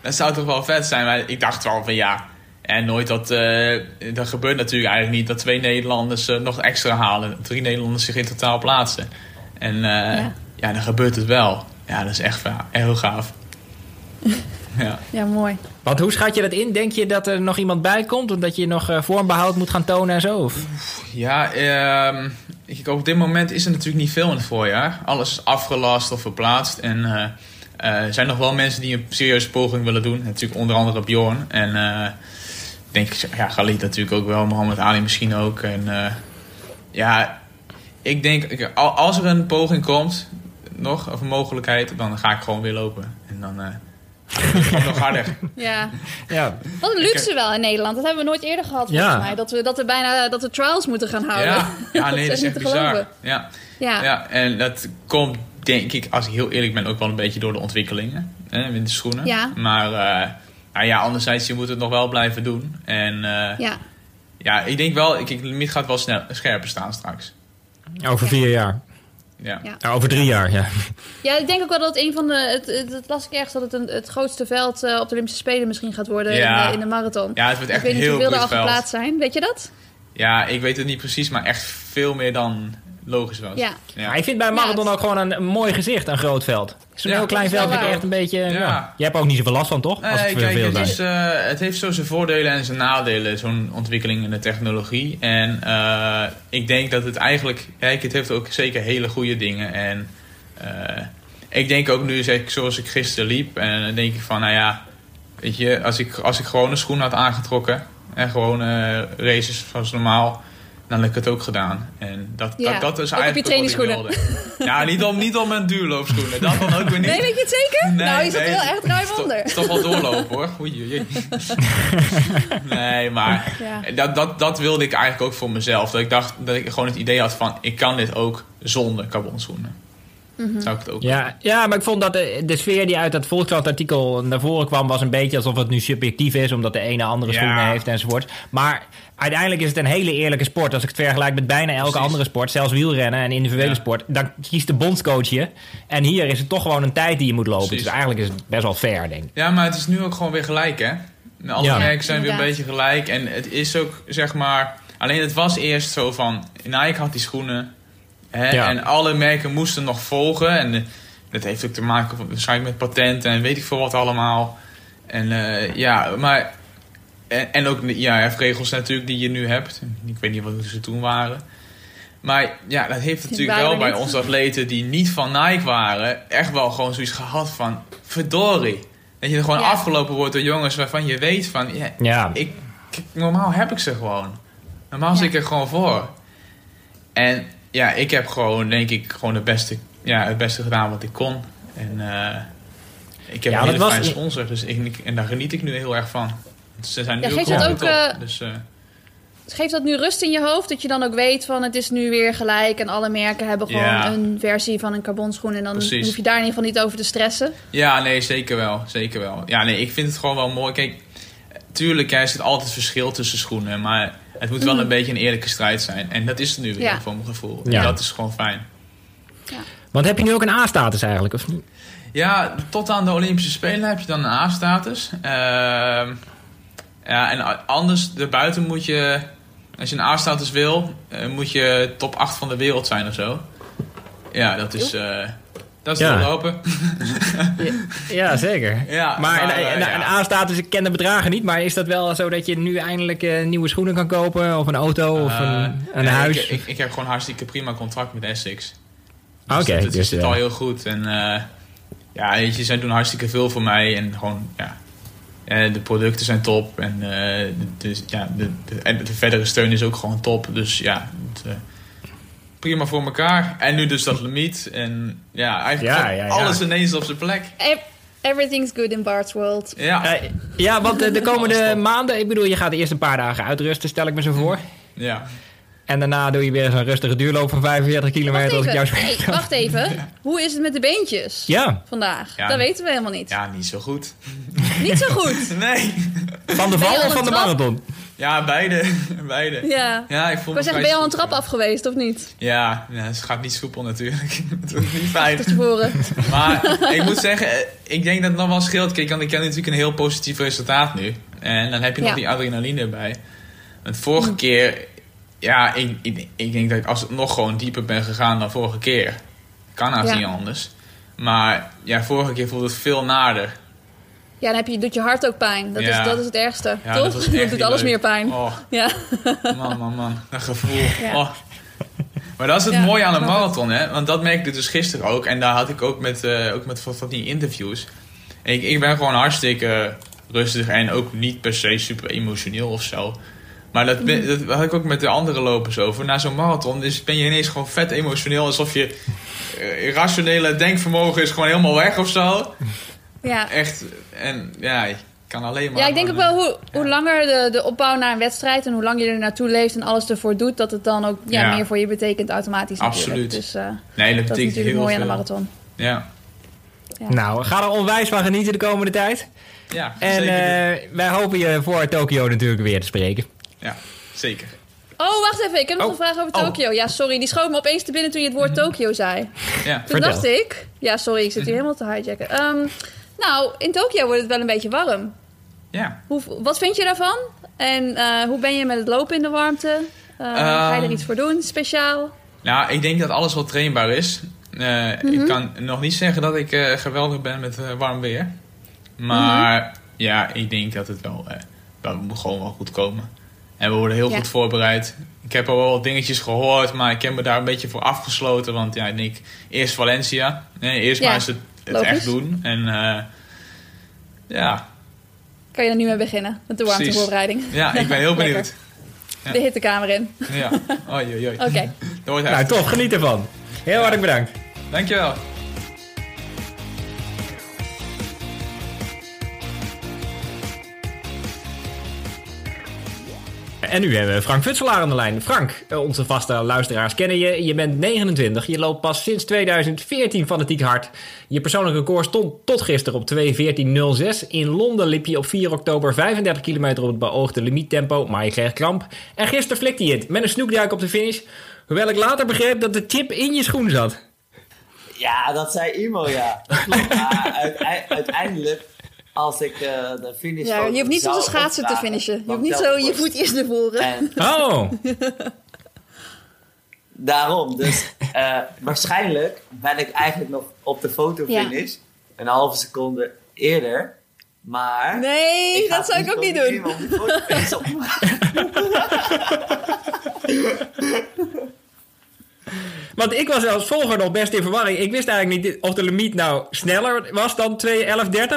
Dat zou toch wel vet zijn. Maar ik dacht wel van ja. En nooit dat. eh, dat gebeurt natuurlijk eigenlijk niet dat twee Nederlanders eh, nog extra halen. Drie Nederlanders zich in totaal plaatsen. En eh, Ja. ja. dan gebeurt het wel. Ja, dat is echt ja, heel gaaf. *laughs* ja. Ja, mooi. Want hoe schat je dat in? Denk je dat er nog iemand bij komt? Omdat je nog eh, vormbehoud moet gaan tonen en zo? Of? Ja, ehm, ik, op dit moment is er natuurlijk niet veel in het voorjaar. Alles is afgelast of verplaatst. En eh, eh, er zijn nog wel mensen die een serieuze poging willen doen. Natuurlijk onder andere Bjorn. En eh, ik denk, ja, Galit natuurlijk ook wel. Mohammed Ali misschien ook. En eh, ja, ik denk, als er een poging komt, nog, of een mogelijkheid, dan ga ik gewoon weer lopen. En dan, eh, Gewoon nog harder. *laughs* Ja. Ja, Wat een luxe wel in Nederland. Dat hebben we nooit eerder gehad, volgens Ja. mij. Dat we, dat we bijna dat we trials moeten gaan houden. Ja, *laughs* ja nee, dat is echt bizar. Ja. Ja. Ja, en dat komt, denk ik, als ik heel eerlijk ben, ook wel een beetje door de ontwikkelingen hè, in de schoenen. Ja. Maar eh, nou ja, anderzijds, je moet het nog wel blijven doen. En eh, ja. ja. ik denk wel, ik, de limiet gaat wel snel, scherper staan straks. over vier jaar. Ja. Ja. Over drie jaar, ja. Ja, ik denk ook wel dat het een van de. Het, het, het las ik ergens dat het een, het grootste veld eh, op de Olympische Spelen misschien gaat worden Ja. in, de, in de marathon. Ja, het wordt ik echt weet een niet heel hoeveel er al veld. geplaatst zijn. Weet je dat? Ja, ik weet het niet precies, maar echt veel meer dan logisch was. Ja. Maar ik vind bij marathon ook gewoon een, een mooi gezicht, een groot veld. Zo'n Ja, heel klein veld vind ik echt een beetje... Ja. Ja. Je hebt ook niet zoveel last van, toch? Als het Nee, veel kijk, veel het, is, eh, het heeft zo zijn voordelen en zijn nadelen, zo'n ontwikkeling in de technologie. En eh, ik denk dat het eigenlijk, kijk, het heeft ook zeker hele goede dingen. En eh, ik denk ook nu, zeg ik, zoals ik gisteren liep, en dan denk ik van, nou ja, weet je, als ik, als ik gewoon een schoen had aangetrokken en gewoon races zoals normaal, dan had ik het ook gedaan. En dat, Ja, dat, dat is ook op je eigenlijk ik trainingsschoenen. Ja, niet om, niet om mijn duurloopschoenen, dat dan ook weer niet. Nee, weet je het zeker? Nee, nou, je nee, heel echt ruim onder. Het is toch wel doorlopen hoor. Oei, oei, oei. *laughs* Nee, maar Ja. dat, dat, dat wilde ik eigenlijk ook voor mezelf. Dat ik dacht dat ik gewoon het idee had van ik kan dit ook zonder carbonschoenen. Mhm. Zou ik het ook Ja, ja, maar ik vond dat de, de sfeer die uit dat Volkskrant-artikel naar voren kwam... was een beetje alsof het nu subjectief is... omdat de ene andere Ja. schoenen heeft enzovoort. Maar uiteindelijk is het een hele eerlijke sport. Als ik het vergelijk met bijna elke Precies. andere sport... zelfs wielrennen en individuele Ja. sport... dan kiest de bondscoach je. En hier is het toch gewoon een tijd die je moet lopen. Precies. Dus eigenlijk is het best wel fair, denk ik. Ja, maar het is nu ook gewoon weer gelijk, hè? Alle Ja. merken zijn weer een beetje gelijk. En het is ook, zeg maar... Alleen het was eerst zo van... Nike had die schoenen. Hè, Ja. En alle merken moesten nog volgen. En eh, dat heeft ook te maken waarschijnlijk met patenten en weet ik veel wat allemaal. En eh, ja, maar... En, en ook ja, regels natuurlijk die je nu hebt. Ik weet niet wat ze toen waren. Maar ja, dat heeft natuurlijk wel bij onze atleten die niet van Nike waren... echt wel gewoon zoiets gehad van... verdorie. Dat je er gewoon Ja. afgelopen wordt door jongens waarvan je weet van... Ja, Ja, ik, ik- normaal heb ik ze gewoon. Normaal Ja. zit ik er gewoon voor. En ja, ik heb gewoon, denk ik, gewoon het beste, ja, het beste gedaan wat ik kon. En eh, ik heb Ja, een hele dat was- fijne sponsor, dus ik- en daar geniet ik nu heel erg van. Ze zijn nu Ja, ook geeft gewoon dat goed ook, op. eh, Dus, eh, Geeft dat nu rust in je hoofd? Dat je dan ook weet van het is nu weer gelijk en alle merken hebben gewoon Ja. een versie van een carbonschoen. En dan Precies. hoef je daar in ieder geval niet over te stressen. ja, nee, zeker wel. Zeker wel. Ja, nee, ik vind het gewoon wel mooi. Kijk, tuurlijk, ja, er zit altijd verschil tussen schoenen. Maar het moet wel een beetje een eerlijke strijd zijn. En dat is het nu weer, Ja. voor mijn gevoel. Ja. En dat is gewoon fijn. want heb je nu ook een A-status eigenlijk? Of niet? Ja, tot aan de Olympische Spelen heb je dan een A-status. Ehm, ja, en anders, daarbuiten moet je, als je een A-status wil, eh, moet je top 8 van de wereld zijn of zo. Ja, dat is, eh dat is Ja. doorlopen. *laughs* Ja, zeker. Ja, Maar, maar, een, eh, ja. een A-status, ik ken de bedragen niet, maar is dat wel zo dat je nu eindelijk eh, nieuwe schoenen kan kopen? Of een auto, of een, huis? Ik, ik, ik heb gewoon hartstikke prima contract met Essex. Oké, dus het, het dus, zit eh, al heel goed. En eh, ja, weet je, zij doen hartstikke veel voor mij. En gewoon, ja, de producten zijn top. En, eh, dus, ja, de, de, en de verdere steun is ook gewoon top. Dus ja, het, eh, prima voor elkaar. En nu dus dat limiet. En ja, eigenlijk Ja, gewoon ja, ja. alles ineens op zijn plek. Everything's good in Bart's world. Ja, Eh, ja, want eh, de komende maanden, ik bedoel, je gaat eerst een paar dagen uitrusten, stel ik me zo voor. ja. En daarna doe je weer zo'n rustige duurloop van 45 Wacht kilometer als ik jou even. spreek. Hey, wacht even. Hoe is het met de beentjes Ja, vandaag? Ja. Dat weten we helemaal niet. ja, niet zo goed. Niet zo goed. *laughs* Nee. van de val al of van een de trap? marathon? Ja, beide. *laughs* beide. Ja. Ja, ik Ik wou zeggen, ben je al een trap af geweest of niet? Ja, ja, het gaat niet soepel natuurlijk. *laughs* het wordt niet fijn. Tot tevoren. Maar ik moet zeggen, eh, ik denk dat het nog wel scheelt. Kijk, want ik heb natuurlijk een heel positief resultaat nu. En dan heb je nog Ja. die adrenaline erbij. Want vorige keer, ja, ik, ik, ik denk dat ik als het nog gewoon dieper ben gegaan dan vorige keer. Kan haast Ja. niet anders. Maar ja, vorige keer voelde het veel nader. Ja, dan heb je, doet je hart ook pijn. Dat, Ja. is, dat is het ergste. Ja, toch? *laughs* dat doet alles leuk. meer pijn. Oh, *laughs* Ja. man, man, man. Dat gevoel. Oh. Maar dat is het mooie aan een het. marathon, hè? Want dat merkte ik dus gisteren ook. En daar had ik ook met, eh, ook met van van die interviews. En ik, ik ben gewoon hartstikke rustig en ook niet per se super emotioneel of zo. Maar dat, ben- dat had ik ook met de andere lopers over. Na zo'n marathon dus ben je ineens gewoon vet emotioneel. Alsof je eh, rationele denkvermogen is gewoon helemaal weg of zo. Ja. Echt, en ja, ik kan alleen maar... Ja, ik denk ook wel hoe, hoe langer de, de opbouw naar een wedstrijd en hoe lang je er naartoe leeft en alles ervoor doet, dat het dan ook ja, Ja. meer voor je betekent automatisch. Absoluut. Dus eh, Nee, dat dat is betekent natuurlijk heel mooi aan veel. de marathon. Ja, Ja. Nou, ga er onwijs van genieten de komende tijd. ja En zeker. eh, wij hopen je voor Tokio natuurlijk weer te spreken. Ja, zeker. Oh, wacht even. Ik heb nog Oh. een vraag over Oh. Tokio. Ja, sorry. Die schoot me opeens te binnen toen je het woord Tokio zei. Ja. Toen dacht ik... Ja, sorry. Ik zit hier helemaal te hijacken. Ehm, nou, in Tokio wordt het wel een beetje warm. Ja. Hoe, wat vind je daarvan? En eh, hoe ben je met het lopen in de warmte? Eh, ga je er Ehm. iets voor doen, speciaal? Nou, ik denk dat alles wel trainbaar is. Eh, Ik kan nog niet zeggen dat ik geweldig ben met warm weer. Maar ja, ik denk dat het wel, wel moet gewoon wel goed komen. En we worden heel Ja. goed voorbereid. Ik heb al wel wat dingetjes gehoord, maar ik heb me daar een beetje voor afgesloten. Want ja, ik denk eerst Valencia. Nee, eerst Ja, maar eens het, echt doen. En eh, ja, Kan je er nu mee beginnen met de warmtevoorbereiding? ja, ik ben heel *laughs* benieuwd. Ja. De hittekamer in. Ja, oei, oei, oei. Oké. *laughs* Wordt Nou, tof. Geniet ervan. Heel hartelijk bedankt. Dankjewel. En nu hebben we Frank Futselaar aan de lijn. Frank, eh, onze vaste luisteraars kennen je. Je bent 29. Je loopt pas sinds 2014 fanatiek hard. Je persoonlijke record stond tot gisteren op 2.14.06. In Londen liep je op 4 oktober 35 kilometer op het beoogde limiettempo, maar je kreeg kramp. En gisteren flikte je het met een snoekduik op de finish. Hoewel ik later begreep dat de chip in je schoen zat. Ja, dat zei Imo, ja. Uiteindelijk, als ik eh, de finish. Ja, je hoeft niet een schaatsen te finishen. Je hoeft niet zo je voet eerst naar voren. En *laughs* Oh, *laughs* daarom, dus eh, waarschijnlijk ben ik eigenlijk nog op de fotofinish een halve seconde eerder. Maar. Nee, dat zou ik ook niet doen. die *laughs* fotofinish op te maken. Want ik was als volger nog best in verwarring. Ik wist eigenlijk niet of de limiet nou sneller was dan 2.11.30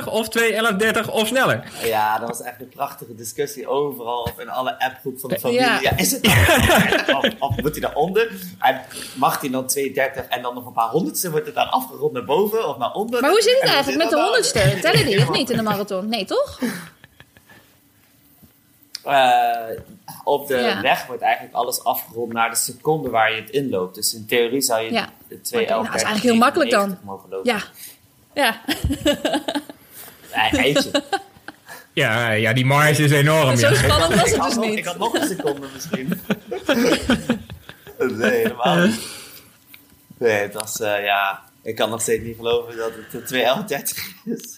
of 2.11.30 of sneller. Ja, dat was echt een prachtige discussie overal in alle appgroep van de familie. Ja. Ja. is het nou *laughs* of, of moet hij daaronder? En mag hij dan 230 en dan nog een paar honderdste? Wordt het dan afgerond naar boven of naar onder? Maar hoe zit het En eigenlijk met de honderdste? Tellen die *laughs* of niet in de marathon? Nee, toch? Eh, op de Ja. weg wordt eigenlijk alles afgerond naar de seconde waar je het inloopt. Dus in theorie zou je Ja. de 2 Oké, nou, dat is eigenlijk heel makkelijk dan. mogen lopen. Ja. Ja. *laughs* Nee. *laughs* Ja, ja die marge is enorm. Zo Ja. spannend was het dus nog, niet. ik had nog een seconde misschien. *laughs* nee, helemaal niet. Nee, het was, eh, ja... Ik kan nog steeds niet geloven dat het de 2.11.30 is. *laughs*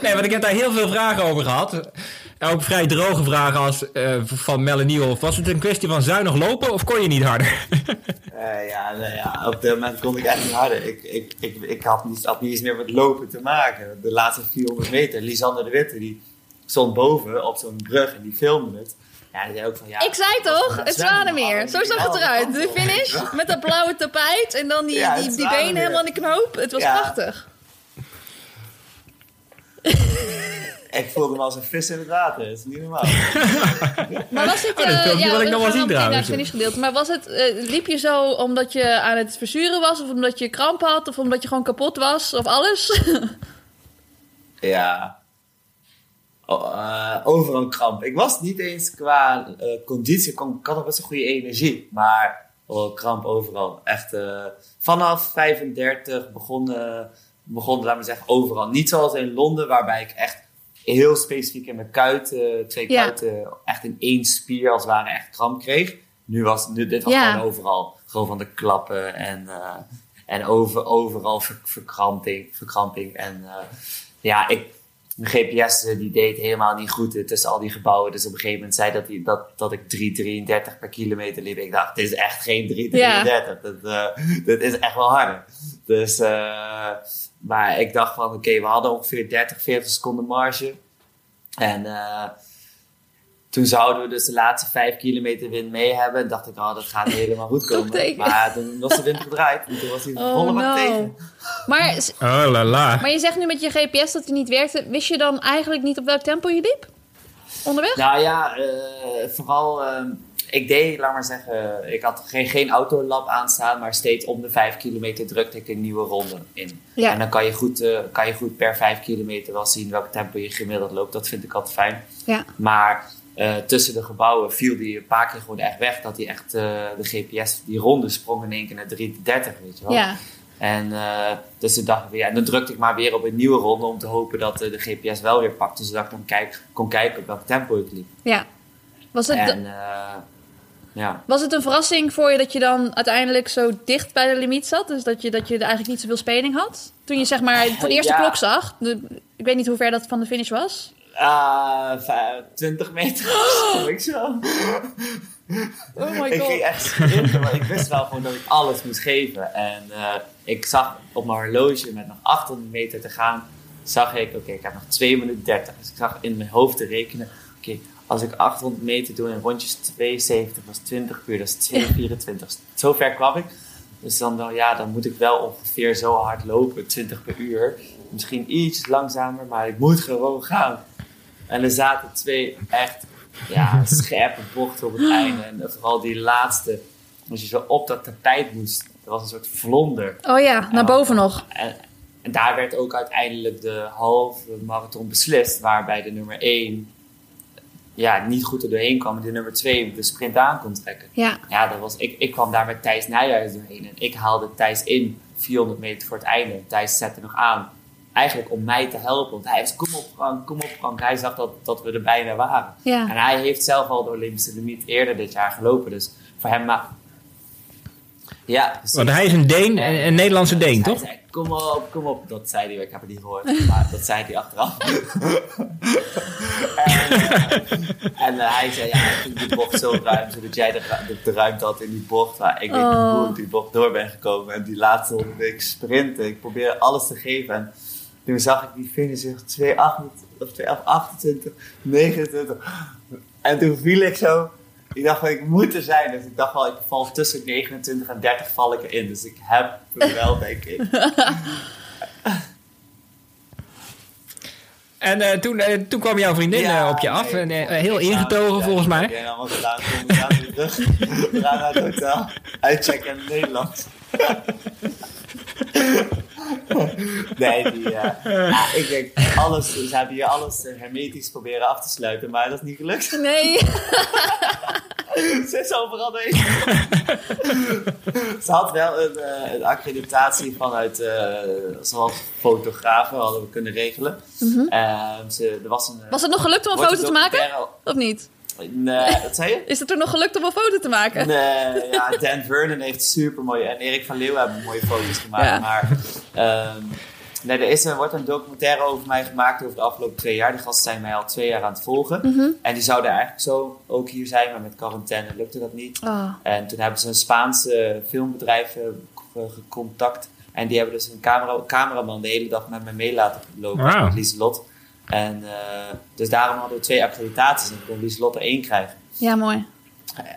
Nee, want ik heb daar heel veel vragen over gehad. Ook vrij droge vragen als eh, van Melanie of was het een kwestie van zuinig lopen of kon je niet harder? *laughs* Eh, ja, nou ja, op dat moment kon ik echt niet harder. Ik, ik, ik, ik had, niet, had niet eens meer met lopen te maken. De laatste 400 meter, Lisanne de Witte, die stond boven op zo'n brug en die filmde het. Ja, die zei ook van ja... Ik zei toch, het Zwanemeer. maar Zo zag het wel eruit. de op. finish met dat blauwe tapijt en dan die, Ja, die, benen helemaal in de knoop. Het was Ja. prachtig. *laughs* Ik voelde me als een vis in het water, dat is niet normaal. *laughs* Maar was het... Oh, dat eh, wil ik nog wel zien trouwens. finishgedeelte. Maar was het, eh, liep je zo omdat je aan het verzuren was? Of omdat je kramp had? Of omdat je gewoon kapot was? Of alles? *laughs* Ja. Oh, eh, overal kramp. Ik was niet eens qua eh, conditie, ik kon- ik had nog best een goede energie. Maar oh, kramp overal. Echt eh, vanaf 35 begon, begon, laat maar zeggen, overal. Niet zoals in Londen, waarbij ik echt heel specifiek in mijn kuiten, twee Ja. kuiten, echt in één spier als het ware echt kramp kreeg. Nu was nu, dit was Ja. gewoon overal. Gewoon van de klappen en, en over, overal ver- verkramping, verkramping. En ja, ik, mijn GPS eh, die deed helemaal niet goed eh, tussen al die gebouwen. Dus op een gegeven moment zei dat, hij, dat, dat ik 3,33 per kilometer liep. Ik dacht, dit is echt geen 3,33. Dat, eh, dit is echt wel harder. Dus, maar ik dacht van, oké, we hadden ongeveer 30, 40 seconden marge. En eh, toen zouden we dus de laatste 5 kilometer wind mee hebben. En dacht ik, oh, dat gaat helemaal goed *laughs* komen. Maar toen was de wind gedraaid. En toen was hij Oh, volle bak no. tegen. Maar, Oh la la. maar je zegt nu met je GPS dat hij niet werkte. Wist je dan eigenlijk niet op welk tempo je liep? Onderweg? Nou ja, eh, vooral. ehm, ik deed, laat maar zeggen, ik had geen, geen autolab aanstaan, maar steeds om de 5 kilometer drukte ik een nieuwe ronde in. Ja. En dan kan je, goed, eh, kan je goed per 5 kilometer wel zien welk tempo je gemiddeld loopt. Dat vind ik altijd fijn. Ja. Maar eh, tussen de gebouwen viel die een paar keer gewoon echt weg. Dat hij echt eh, de GPS, die ronde sprong in één keer naar 330, weet je wel. Ja. En eh, dus toen dacht ik weer, ja, en dan drukte ik maar weer op een nieuwe ronde om te hopen dat de GPS wel weer pakte. Zodat ik dan kijk, kon kijken op welk tempo ik liep. ja. Was het, En ja. was het een verrassing voor je dat je dan uiteindelijk zo dicht bij de limiet zat? Dus dat je, dat je eigenlijk niet zoveel speling had? Toen je zeg maar *laughs* de eerste Ja. klok zag. De- ik weet niet hoe ver dat van de finish was. Ah, vijf- 20 meter *gasps* of ik zo. Oh my ik god. ging echt sprinten, maar ik wist wel gewoon dat ik alles moest geven. En eh, ik zag op mijn horloge met nog 800 meter te gaan, zag ik, oké, ik heb nog 2 minuten 30. Dus ik zag in mijn hoofd te rekenen, oké, als ik 800 meter doe in rondjes 72, dat is 20 uur, dat is 224. Zo ver kwam ik. Dus dan, wel, ja, dan moet ik wel ongeveer zo hard lopen, 20 per uur. Misschien iets langzamer, maar ik moet gewoon gaan. En er zaten twee echt ja, *laughs* scherpe bochten op het einde. En vooral die laatste, als je zo op dat tapijt moest, dat was een soort vlonder. Oh ja, naar boven nog. En, en daar werd ook uiteindelijk de halve marathon beslist, waarbij de nummer 1 ja, niet goed er doorheen kwam en de nummer 2 de sprint aan kon trekken. Ja. Ja, dat was, ik, ik kwam daar met Thijs Nijhuis doorheen en ik haalde Thijs in 400 meter voor het einde. Thijs zette nog aan, eigenlijk om mij te helpen. Want hij was, kom op Frank, kom op Frank. Hij zag dat, dat we er bijna waren. Ja. En hij heeft zelf al de Olympische limiet eerder dit jaar gelopen. Dus voor hem maar... Ja. Want hij is een Deen, een, een Nederlandse Deen, Hij toch? zei, kom op, kom op. Dat zei hij, ik heb het niet gehoord. Maar dat zei hij achteraf. *laughs* en eh, en hij zei, ja, ik vind die bocht zo ruim, zodat jij de, de, de ruimte had in die bocht. Maar ik weet niet Oh. hoe ik die bocht door ben gekomen. En die laatste honderd week sprinten. Ik probeerde alles te geven. En toen zag ik die finish in 228, of 228, 29. En toen viel ik zo. Ik dacht ik moet er zijn. Dus ik dacht wel, ik val tussen 29 en 30 val ik erin. Dus ik heb hem wel, denk ik. *laughs* En eh, toen, eh, toen kwam jouw vriendin Ja, eh, op je nee, af. En, heel ingetogen ja, volgens mij. allemaal gedaan? Kom, we gaan weer terug. We gaan naar het hotel. Uitchecken in Nederland. *laughs* *laughs* nee, die, ja, ik denk, alles, ze hebben hier alles eh, hermetisch proberen af te sluiten, maar dat is niet gelukt. Nee. *laughs* Ze is overal doorheen. Ze had wel een, eh, een accreditatie vanuit, eh zoals fotografen hadden we kunnen regelen. Eh, ze, er was, een, Was het nog gelukt om een foto te maken? Of niet? Nee, wat zei je? Is het toen nog gelukt om een foto te maken? Nee, ja, Dan Vernon heeft super mooie. En Erik van Leeuwen hebben mooie foto's gemaakt. Ja. Maar ehm, nee, er, is, er wordt een documentaire over mij gemaakt over de afgelopen twee jaar. Die gasten zijn mij al twee jaar aan het volgen. Mhm. En die zouden eigenlijk zo ook hier zijn, maar met quarantaine lukte dat niet. Oh. En toen hebben ze een Spaanse filmbedrijf ge- gecontact. En die hebben dus een camera, cameraman de hele dag met me mee laten lopen. Wauw. Met Lieselot. En eh, dus daarom hadden we twee accreditaties. En kon Lieselot er één krijgen. Ja, mooi.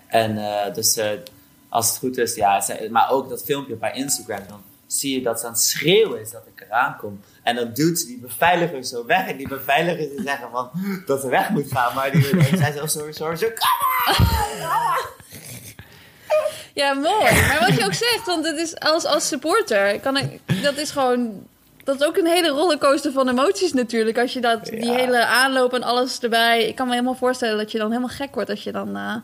En eh, dus eh, als het goed is, ja, ze- maar ook dat filmpje bij Instagram, dan zie je dat ze aan het schreeuwen is dat ik eraan kom. En dan doet ze die beveiliger zo weg. En die beveiligers die zeggen van dat ze weg moet gaan. Maar die *laughs* zijn zo, sorry, sorry, zo. Ja, mooi. Maar wat je ook zegt, want het is als, als supporter, kan ik, dat is gewoon... Dat is ook een hele rollercoaster van emoties natuurlijk. Als je dat, die hele aanloop en alles erbij... Ik kan me helemaal voorstellen dat je dan helemaal gek wordt als je dan, eh,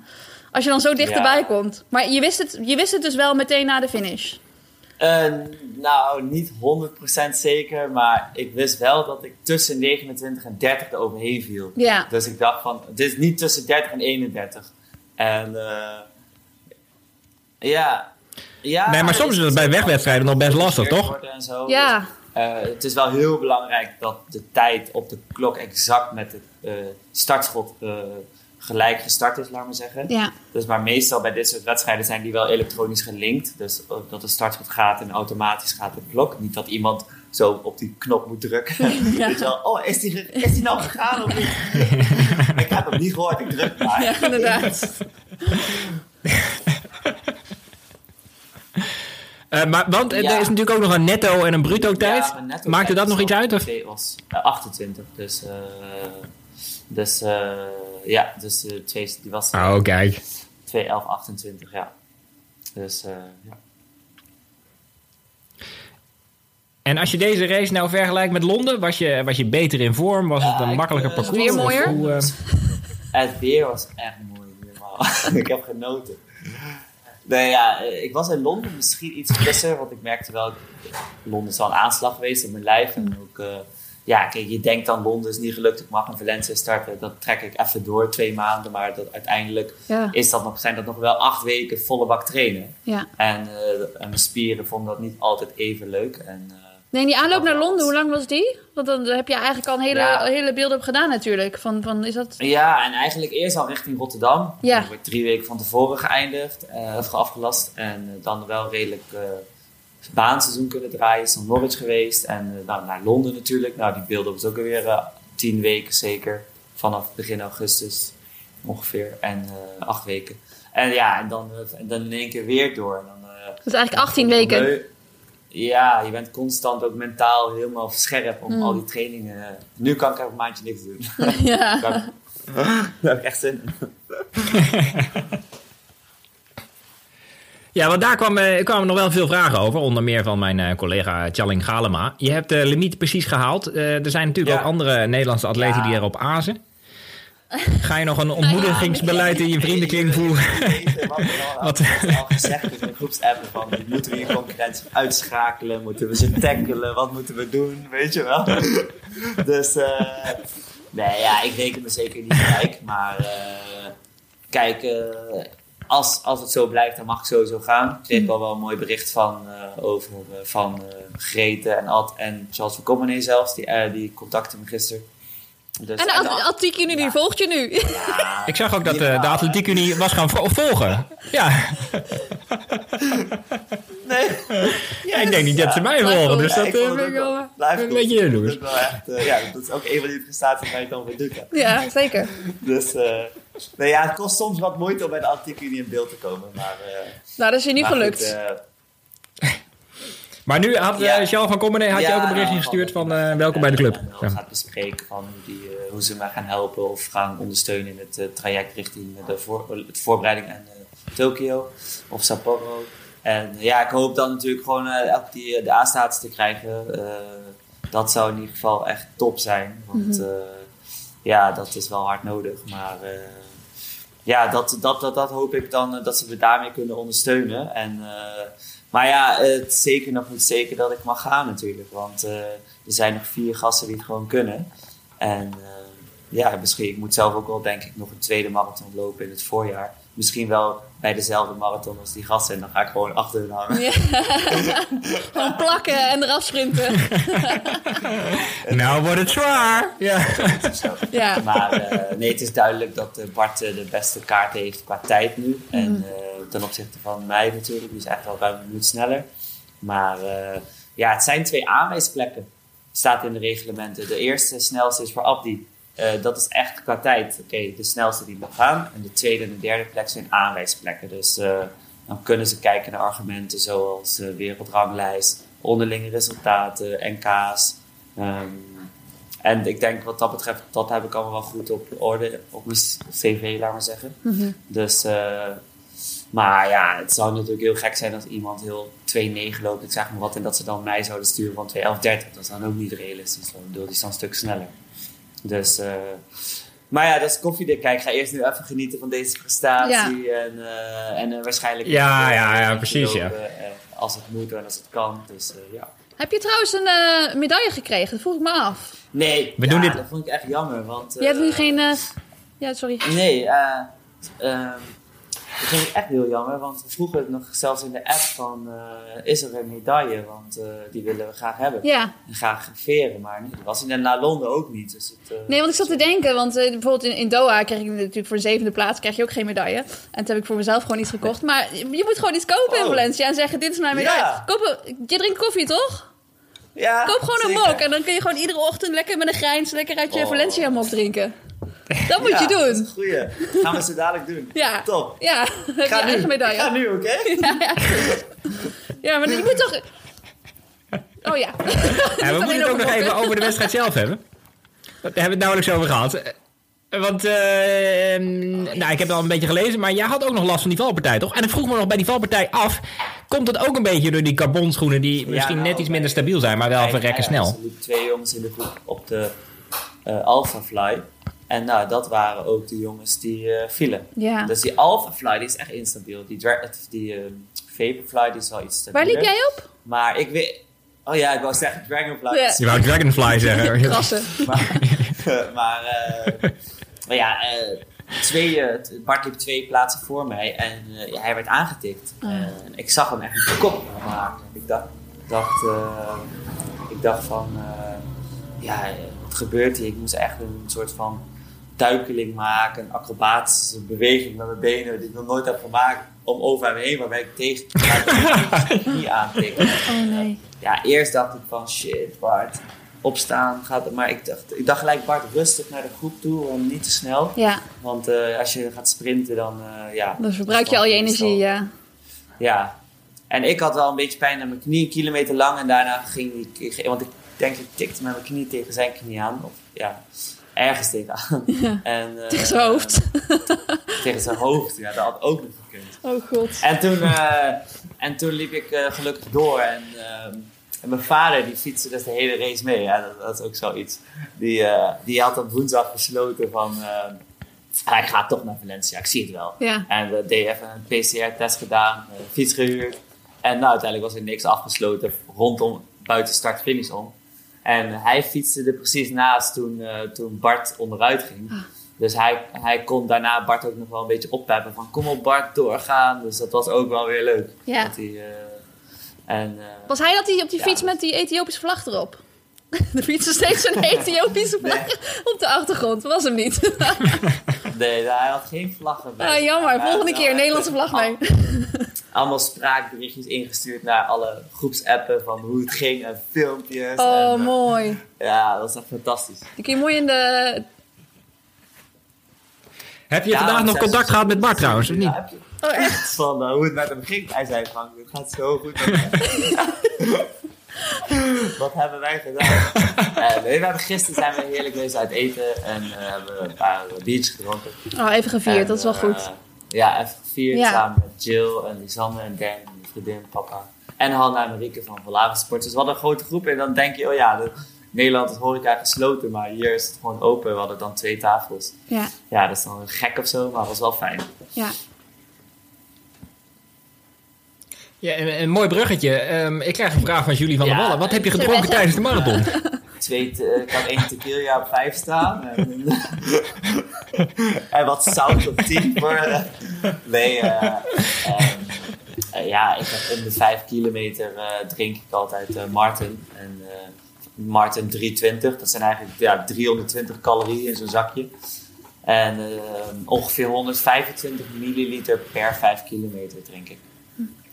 als je dan zo dichterbij Ja. komt. Maar je wist, het, je wist het dus wel meteen na de finish. Eh, nou, niet 100% zeker. Maar ik wist wel dat ik tussen 29 en 30 er overheen viel. Ja. Dus ik dacht van, het is niet tussen 30 en 31. En eh, ja. ja. Nee, maar soms is het bij wegwedstrijden nog best lastig, toch? worden En zo. Ja. Eh, het is wel heel belangrijk dat de tijd op de klok exact met het eh, startschot eh, gelijk gestart is, laat maar zeggen. Ja. Dus maar meestal bij dit soort wedstrijden zijn die wel elektronisch gelinkt. Dus dat de startschot gaat en automatisch gaat de klok. Niet dat iemand zo op die knop moet drukken. *laughs* Ja. *laughs* Wel, oh, is die, is die nou gegaan of niet? *laughs* ik heb hem niet gehoord, ik druk maar. Ja, inderdaad. Eh, maar, want eh, Ja. er is natuurlijk ook nog een netto en een bruto tijd. Ja, maar netto Maakte tijd dat nog iets uit? Of? twee- was eh, 28, dus... eh, dus eh, ja, dus de twee, die was... Oh, kijk. 2.11.28, ja. Dus uh, ja. En als je deze race nou vergelijkt met Londen, was je, was je beter in vorm? Was het een makkelijker parcours? weer mooier? Hoe, uh... *laughs* Het weer was echt mooi. *laughs* ik heb genoten. Nee, ja, ik was in Londen misschien iets frisser, want ik merkte wel, Londen is wel een aanslag geweest op mijn lijf. En ook, uh, ja, kijk, je denkt dan Londen is niet gelukt, ik mag een Valencia starten. Dat trek ik even door, twee maanden. Maar dat, uiteindelijk Ja. is dat nog, zijn dat nog wel acht weken volle bak trainen. Ja. En, eh, en mijn spieren vonden dat niet altijd even leuk. En, eh, Nee, die aanloop naar Londen, hoe lang was die? Want dan heb je eigenlijk al een hele, Ja. hele beeld-up gedaan natuurlijk. Van, van, is dat... Ja, en eigenlijk eerst al richting Rotterdam. Ja. Dan word ik drie weken van tevoren geëindigd, eh, of afgelast. En eh, dan wel redelijk eh baanseizoen kunnen draaien. Is dan Norwich geweest. En nou, naar Londen natuurlijk. Nou, die beelden was ook alweer eh, tien weken zeker. Vanaf begin augustus ongeveer. En acht weken. En ja, en dan, en dan in één keer weer door. En dan, Dat is eigenlijk 18 weken. Ja, je bent constant ook mentaal helemaal scherp om Mm. al die trainingen. Nu kan ik even een maandje niks doen. *laughs* *laughs* Ja. Daar heb ik echt zin in. *laughs* Ja, want daar kwam, eh, kwamen nog wel veel vragen over. Onder meer van mijn eh, collega Tjalling Galema. Je hebt de limiet precies gehaald. Eh, er zijn natuurlijk Ja. ook andere Nederlandse atleten Ja. die erop azen. Ga je nog een ontmoedigingsbeleid in je vriendenkring voeren? Wat er *laughs* al, gezegd is in groepsappen van moeten we hier concurrentie uitschakelen, moeten we ze tackelen, wat moeten we doen, weet je wel. *laughs* Dus eh, nee, ja, ik reken me zeker niet gelijk, maar eh, kijk, eh, als, als het zo blijft, dan mag ik sowieso gaan. Ik kreeg al wel een mooi bericht van, eh, over van Grete en, Ad, en Charles van Commenee zelfs, die, die contacten me gisteren. Dus, En de en at- Atletiek Unie, die volgt je nu. ja, Ik zag ook dat eh, de? Atletiek Unie was gaan vo- volgen. Ja, Nee. ja, ik denk niet dat ze mij volgen. Dus dat eh, vind ik ook wel een goed. beetje echt, eh, ja, dat is ook een van die prestaties waar je dan voor doet. hè. Ja, zeker. Dus eh, nee, ja, het kost soms wat moeite om bij de Atletiek Unie in beeld te komen. Maar, eh, Nou, dat is je niet maar gelukt. eh, Maar nu had Ja. uh, Charles van had je ook een berichtje gestuurd van eh, welkom bij de club. Ja. gaat bespreken van hoe, die, eh, hoe ze mij gaan helpen of gaan ondersteunen in het eh, traject richting de voor, het voorbereiding aan eh, Tokio of Sapporo. En eh, ja, ik hoop dan natuurlijk gewoon eh, elke die eh, de A-status te krijgen. Eh, dat zou in ieder geval echt top zijn. Want eh, ja, dat is wel hard nodig. Maar eh, ja, dat, dat, dat, dat hoop ik dan eh, dat ze me daarmee kunnen ondersteunen. En, eh, maar ja, het is zeker nog niet zeker dat ik mag gaan natuurlijk. Want eh, er zijn nog vier gasten die het gewoon kunnen. En eh, ja, misschien, ik moet zelf ook wel denk ik nog een tweede marathon lopen in het voorjaar. Misschien wel bij dezelfde marathon als die gasten. En dan ga ik gewoon achter hun hangen. Ja. *laughs* Gewoon plakken en eraf sprinten. *laughs* Nou wordt het zwaar. Ja. Ja. Maar eh, nee, het is duidelijk dat eh, Bart eh, de beste kaart heeft qua tijd nu. En eh, ten opzichte van mij natuurlijk, die is echt wel ruim een minuut sneller. Maar eh, ja, het zijn twee aanwijsplekken, staat in de reglementen. De eerste snelste is voor Abdi. Eh, dat is echt qua tijd. Oké, de snelste die mag gaan. En de tweede en de derde plek zijn aanwijsplekken. Dus eh, dan kunnen ze kijken naar argumenten zoals eh, wereldranglijst, onderlinge resultaten, NK's. Ehm, en ik denk wat dat betreft, dat heb ik allemaal wel goed op orde, op mijn cv, laat maar zeggen. Dus, eh, maar ja, het zou natuurlijk heel gek zijn als iemand heel 2-9 loopt, ik zeg maar wat, en dat ze dan mij zouden sturen van 2-11-30. Dat is dan ook niet realistisch, want ik bedoel, die is dan een stuk sneller. Dus, eh, maar ja, dat is koffiedik. Kijk, ik ga eerst nu even genieten van deze prestatie. En, eh, en eh, waarschijnlijk... Ja, ja, ja, een precies, ja. lopen, als het moet en als het kan. Dus eh, ja. Heb je trouwens een eh, medaille gekregen? Dat vroeg ik me af. Nee, We ja, doen dit- dat vond ik echt jammer. Want, Je hebt nu geen... Ja, sorry. Nee, eh ehm, dat vind ik echt heel jammer. Want we vroegen het nog zelfs in de app van... eh, is er een medaille? Want eh, die willen we graag hebben. Ja. En graag graveren. Maar nee, dat was in de naar Londen ook niet. Dus het, eh, Nee, want ik zat te denken, want bijvoorbeeld in, in Doha kreeg ik natuurlijk voor de zevende plaats krijg je ook geen medaille. En toen heb ik voor mezelf gewoon iets gekocht. Maar je moet gewoon iets kopen in Oh. Valencia en zeggen, dit is mijn medaille. Ja. Koop je drinkt koffie, toch? ja, Koop gewoon een mok en dan kun je gewoon iedere ochtend lekker met een grijns lekker uit je Oh. Valencia mok drinken. *laughs* Dat moet Ja, je Dat is doen. een goeie. Gaan we zo dadelijk doen. Ja. Top. Ja, je Ga nu. eigen medaille. ga nu, oké? *laughs* Ja, ja. ja, maar je moet toch... Oh ja. Ja, we *laughs* moeten het ook nog even over de wedstrijd zelf hebben. Daar hebben we het nauwelijks over gehad. Want, eh, ehm, nou, ik heb het al een beetje gelezen, maar jij had ook nog last van die valpartij, toch? En ik vroeg me nog bij die valpartij af, komt het ook een beetje door die carbonschoenen die misschien nou, net iets minder stabiel zijn, maar wel verrekken ja, snel? Er liepen twee jongens in de groep op de eh Alpha Fly. En nou, dat waren ook de jongens die eh, vielen. Ja. Dus die Alpha Fly die is echt instabiel. Die, die eh, Vaporfly die is wel iets Waar stabieler. liep jij op? Maar ik weet... Oh ja, ik wou zeggen Dragonfly. Ja. Je wou Dragonfly zeggen. *laughs* Krassen. *laughs* Maar, *laughs* maar, eh, maar ja, eh, twee, Bart liep twee plaatsen voor mij en eh, ja, hij werd aangetikt. Ah. En ik zag hem echt een kop maken. Ik dacht, dacht, eh, ik dacht van, eh, ja, wat gebeurt hier? Ik moest echt een soort van duikeling maken, een acrobatische beweging met mijn benen die ik nog nooit heb gemaakt. Om over hem heen, waarbij ik tegen *laughs* niet aantikte Oh nee. ja, eerst dacht ik van shit, Bart, opstaan gaat. Maar ik dacht, ik dacht gelijk, Bart, rustig naar de groep toe en niet te snel. Ja, Want eh, als je gaat sprinten, dan eh, ja. dan verbruik je al je het energie, ja. Ja. En ik had wel een beetje pijn aan mijn knie, een kilometer lang. En daarna ging ik, want ik denk ik tikte met mijn knie tegen zijn knie aan. Of ja, ergens tegenaan. *laughs* *laughs* En, eh, Tegen zijn hoofd. *laughs* tegen zijn hoofd, ja, dat had ook nog gekund. Oh god. En toen, eh, en toen liep ik eh, gelukkig door. En, en mijn vader die fietste dus de hele race mee. Ja, dat, dat is ook zoiets. Die, die had op woensdag besloten van... ah, ik ga toch naar Valencia, ik zie het wel. Ja. En we deden even een PCR-test gedaan, fiets gehuurd. En nou, uiteindelijk was er niks afgesloten rondom buiten start-finish om. En hij fietste er precies naast toen, eh, toen Bart onderuit ging. Ah. Dus hij, hij kon daarna Bart ook nog wel een beetje oppeppen van kom op Bart, doorgaan. Dus dat was ook wel weer leuk. Ja. Dat hij, eh, en, eh, Was hij dat die op die Ja. fiets met die Ethiopische vlag erop? Er fietste steeds een Ethiopische vlag op de achtergrond. Was hem niet. *laughs* nee, hij had geen vlaggen bij. Ah, jammer. Volgende keer Nederlandse vlag mee. Allemaal spraakberichtjes ingestuurd naar alle groepsappen van hoe het ging en filmpjes. Oh, en, eh, mooi. Ja, dat was echt fantastisch. Die kun je mooi in de... Heb je Ja, vandaag nog contact gehad met Bart trouwens, of niet? Ja, heb je- Oh, echt? Van eh, hoe het met hem ging. Hij zei Frank, het gaat zo goed met hem. *laughs* *laughs* Wat hebben wij gedaan? *laughs* Eh, nee, we hebben gisteren zijn we heerlijk geweest uit eten en eh, hebben we een paar biertjes gedronken. Oh, even gevierd. En, Dat is wel eh, goed. ja, even gevierd Ja. samen met Jill en Lisanne en Dan en mijn vriendin, papa. En Hanna en Marieke van Valaven Sport. Dus we hadden een grote groep en dan denk je, oh ja, de, Nederland is horeca gesloten, maar hier is het gewoon open. We hadden dan twee tafels. Ja, Ja, dat is dan gek of zo, maar het was wel fijn. ja. Ja, een, een mooi bruggetje. Ehm, ik krijg een vraag van Julie van der Ja, Wallen. Wat heb je gedronken tijdens de marathon? *laughs* Twee, ik had één tequila op vijf staan. En, en wat zout op tien voor. eh, nee, eh, eh, ja, ik heb om de vijf kilometer eh, drink ik altijd eh, Martin. En eh, Martin 320, dat zijn eigenlijk ja, 320 calorieën in zo'n zakje. En ehm, ongeveer 125 milliliter per 5 kilometer drink ik.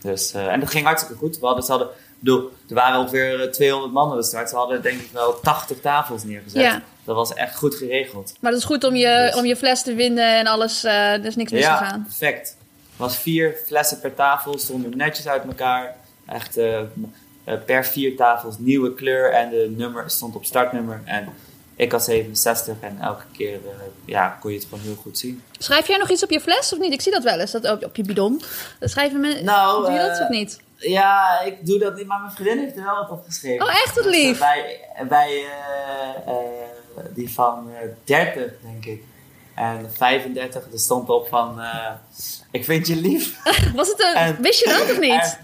Dus, eh, en dat ging hartstikke goed. We hadden, ze hadden, ik bedoel, er waren ongeveer eh, 200 man aan de start. Ze hadden denk ik wel 80 tafels neergezet. Ja. Dat was echt goed geregeld. Maar dat is goed om je, om je fles te winnen en alles. eh, er is niks Ja, misgegaan. perfect. Er was vier flessen per tafel, stonden netjes uit elkaar. Echt eh, eh, per vier tafels nieuwe kleur en de nummer stond op startnummer. En ik had 67 en elke keer eh, ja, kon je het gewoon heel goed zien. Schrijf jij nog iets op je fles of niet? Ik zie dat wel eens, dat op, op je bidon. Dat schrijven mensen. Nou, doe je dat eh, of niet? Ja, ik doe dat niet, maar mijn vriendin heeft er wel wat op geschreven. Oh, echt? Wat Dus, eh, lief. bij bij die van eh 30, denk ik. En 35, er stond op van... ik vind je lief. *laughs* Was het een, en- wist je dat of niet?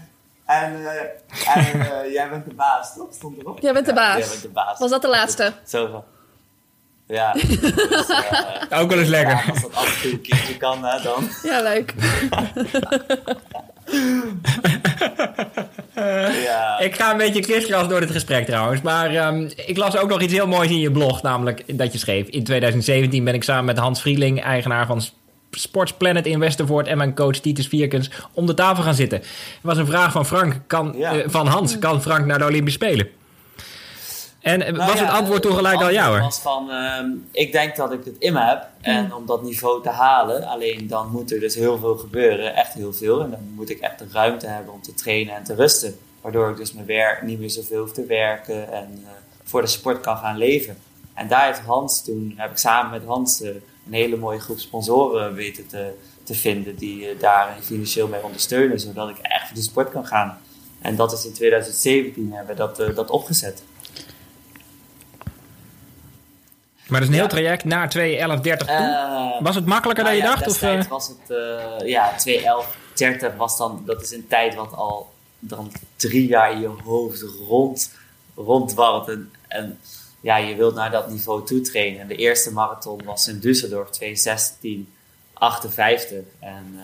En, en, en *laughs* jij bent de baas, toch? Stond erop? Jij bent de Ja, baas. jij bent de baas. Was dat de laatste? Zo van... Ja. *laughs* Dus, eh, Ook wel eens ja, lekker. als dat af en toe een keertje kan, hè, dan... Ja, leuk. *laughs* Ja. Ik ga een beetje kriskras door dit gesprek trouwens. Maar ehm, ik las ook nog iets heel moois in je blog. Namelijk dat je schreef... In 2017 ben ik samen met Hans Vrieling, eigenaar van Sports Planet in Westervoort... en mijn coach Titus Vierkens om de tafel gaan zitten. Er was een vraag van Frank, kan, Ja. eh, van Hans. Kan Frank naar de Olympische Spelen? En eh, Nou was ja, het antwoord toen gelijk al jou? was van, ehm, ik denk dat ik het in me heb. En om dat niveau te halen, alleen dan moet er dus heel veel gebeuren. Echt heel veel. En dan moet ik echt de ruimte hebben om te trainen en te rusten. Waardoor ik dus mijn werk niet meer zoveel hoef te werken. En eh, voor de sport kan gaan leven. En daar heeft Hans toen, heb ik samen met Hans eh, een hele mooie groep sponsoren weten te, te vinden die je daar financieel mee ondersteunen, zodat ik echt voor die sport kan gaan. En dat is in 2017 hebben we dat, dat opgezet. Maar dat is een heel traject naar 2.11.30 uh, Was het makkelijker nou dan je ja, dacht? Of, uh? was het, uh, ja, 2.11.30 was dan, dat is een tijd wat al dan drie jaar in je hoofd rond, rondwarmt. En, en ja, je wilt naar dat niveau toe trainen. En de eerste marathon was in Düsseldorf 2.16.58. En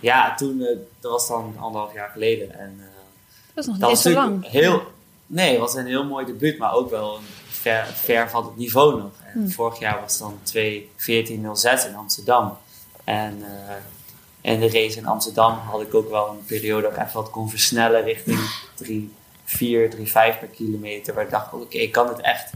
ja, toen, dat was dan anderhalf jaar geleden. En, dat is nog niet zo lang. Heel, nee, het was een heel mooi debuut, maar ook wel een ver, ver van het niveau nog. En Hmm. Vorig jaar was dan 2.14.06 in Amsterdam. En uh, in de race in Amsterdam had ik ook wel een periode dat ik even wat kon versnellen richting 3, 4, 3, 5 per kilometer. Waar ik dacht, oké, okay, ik kan het echt.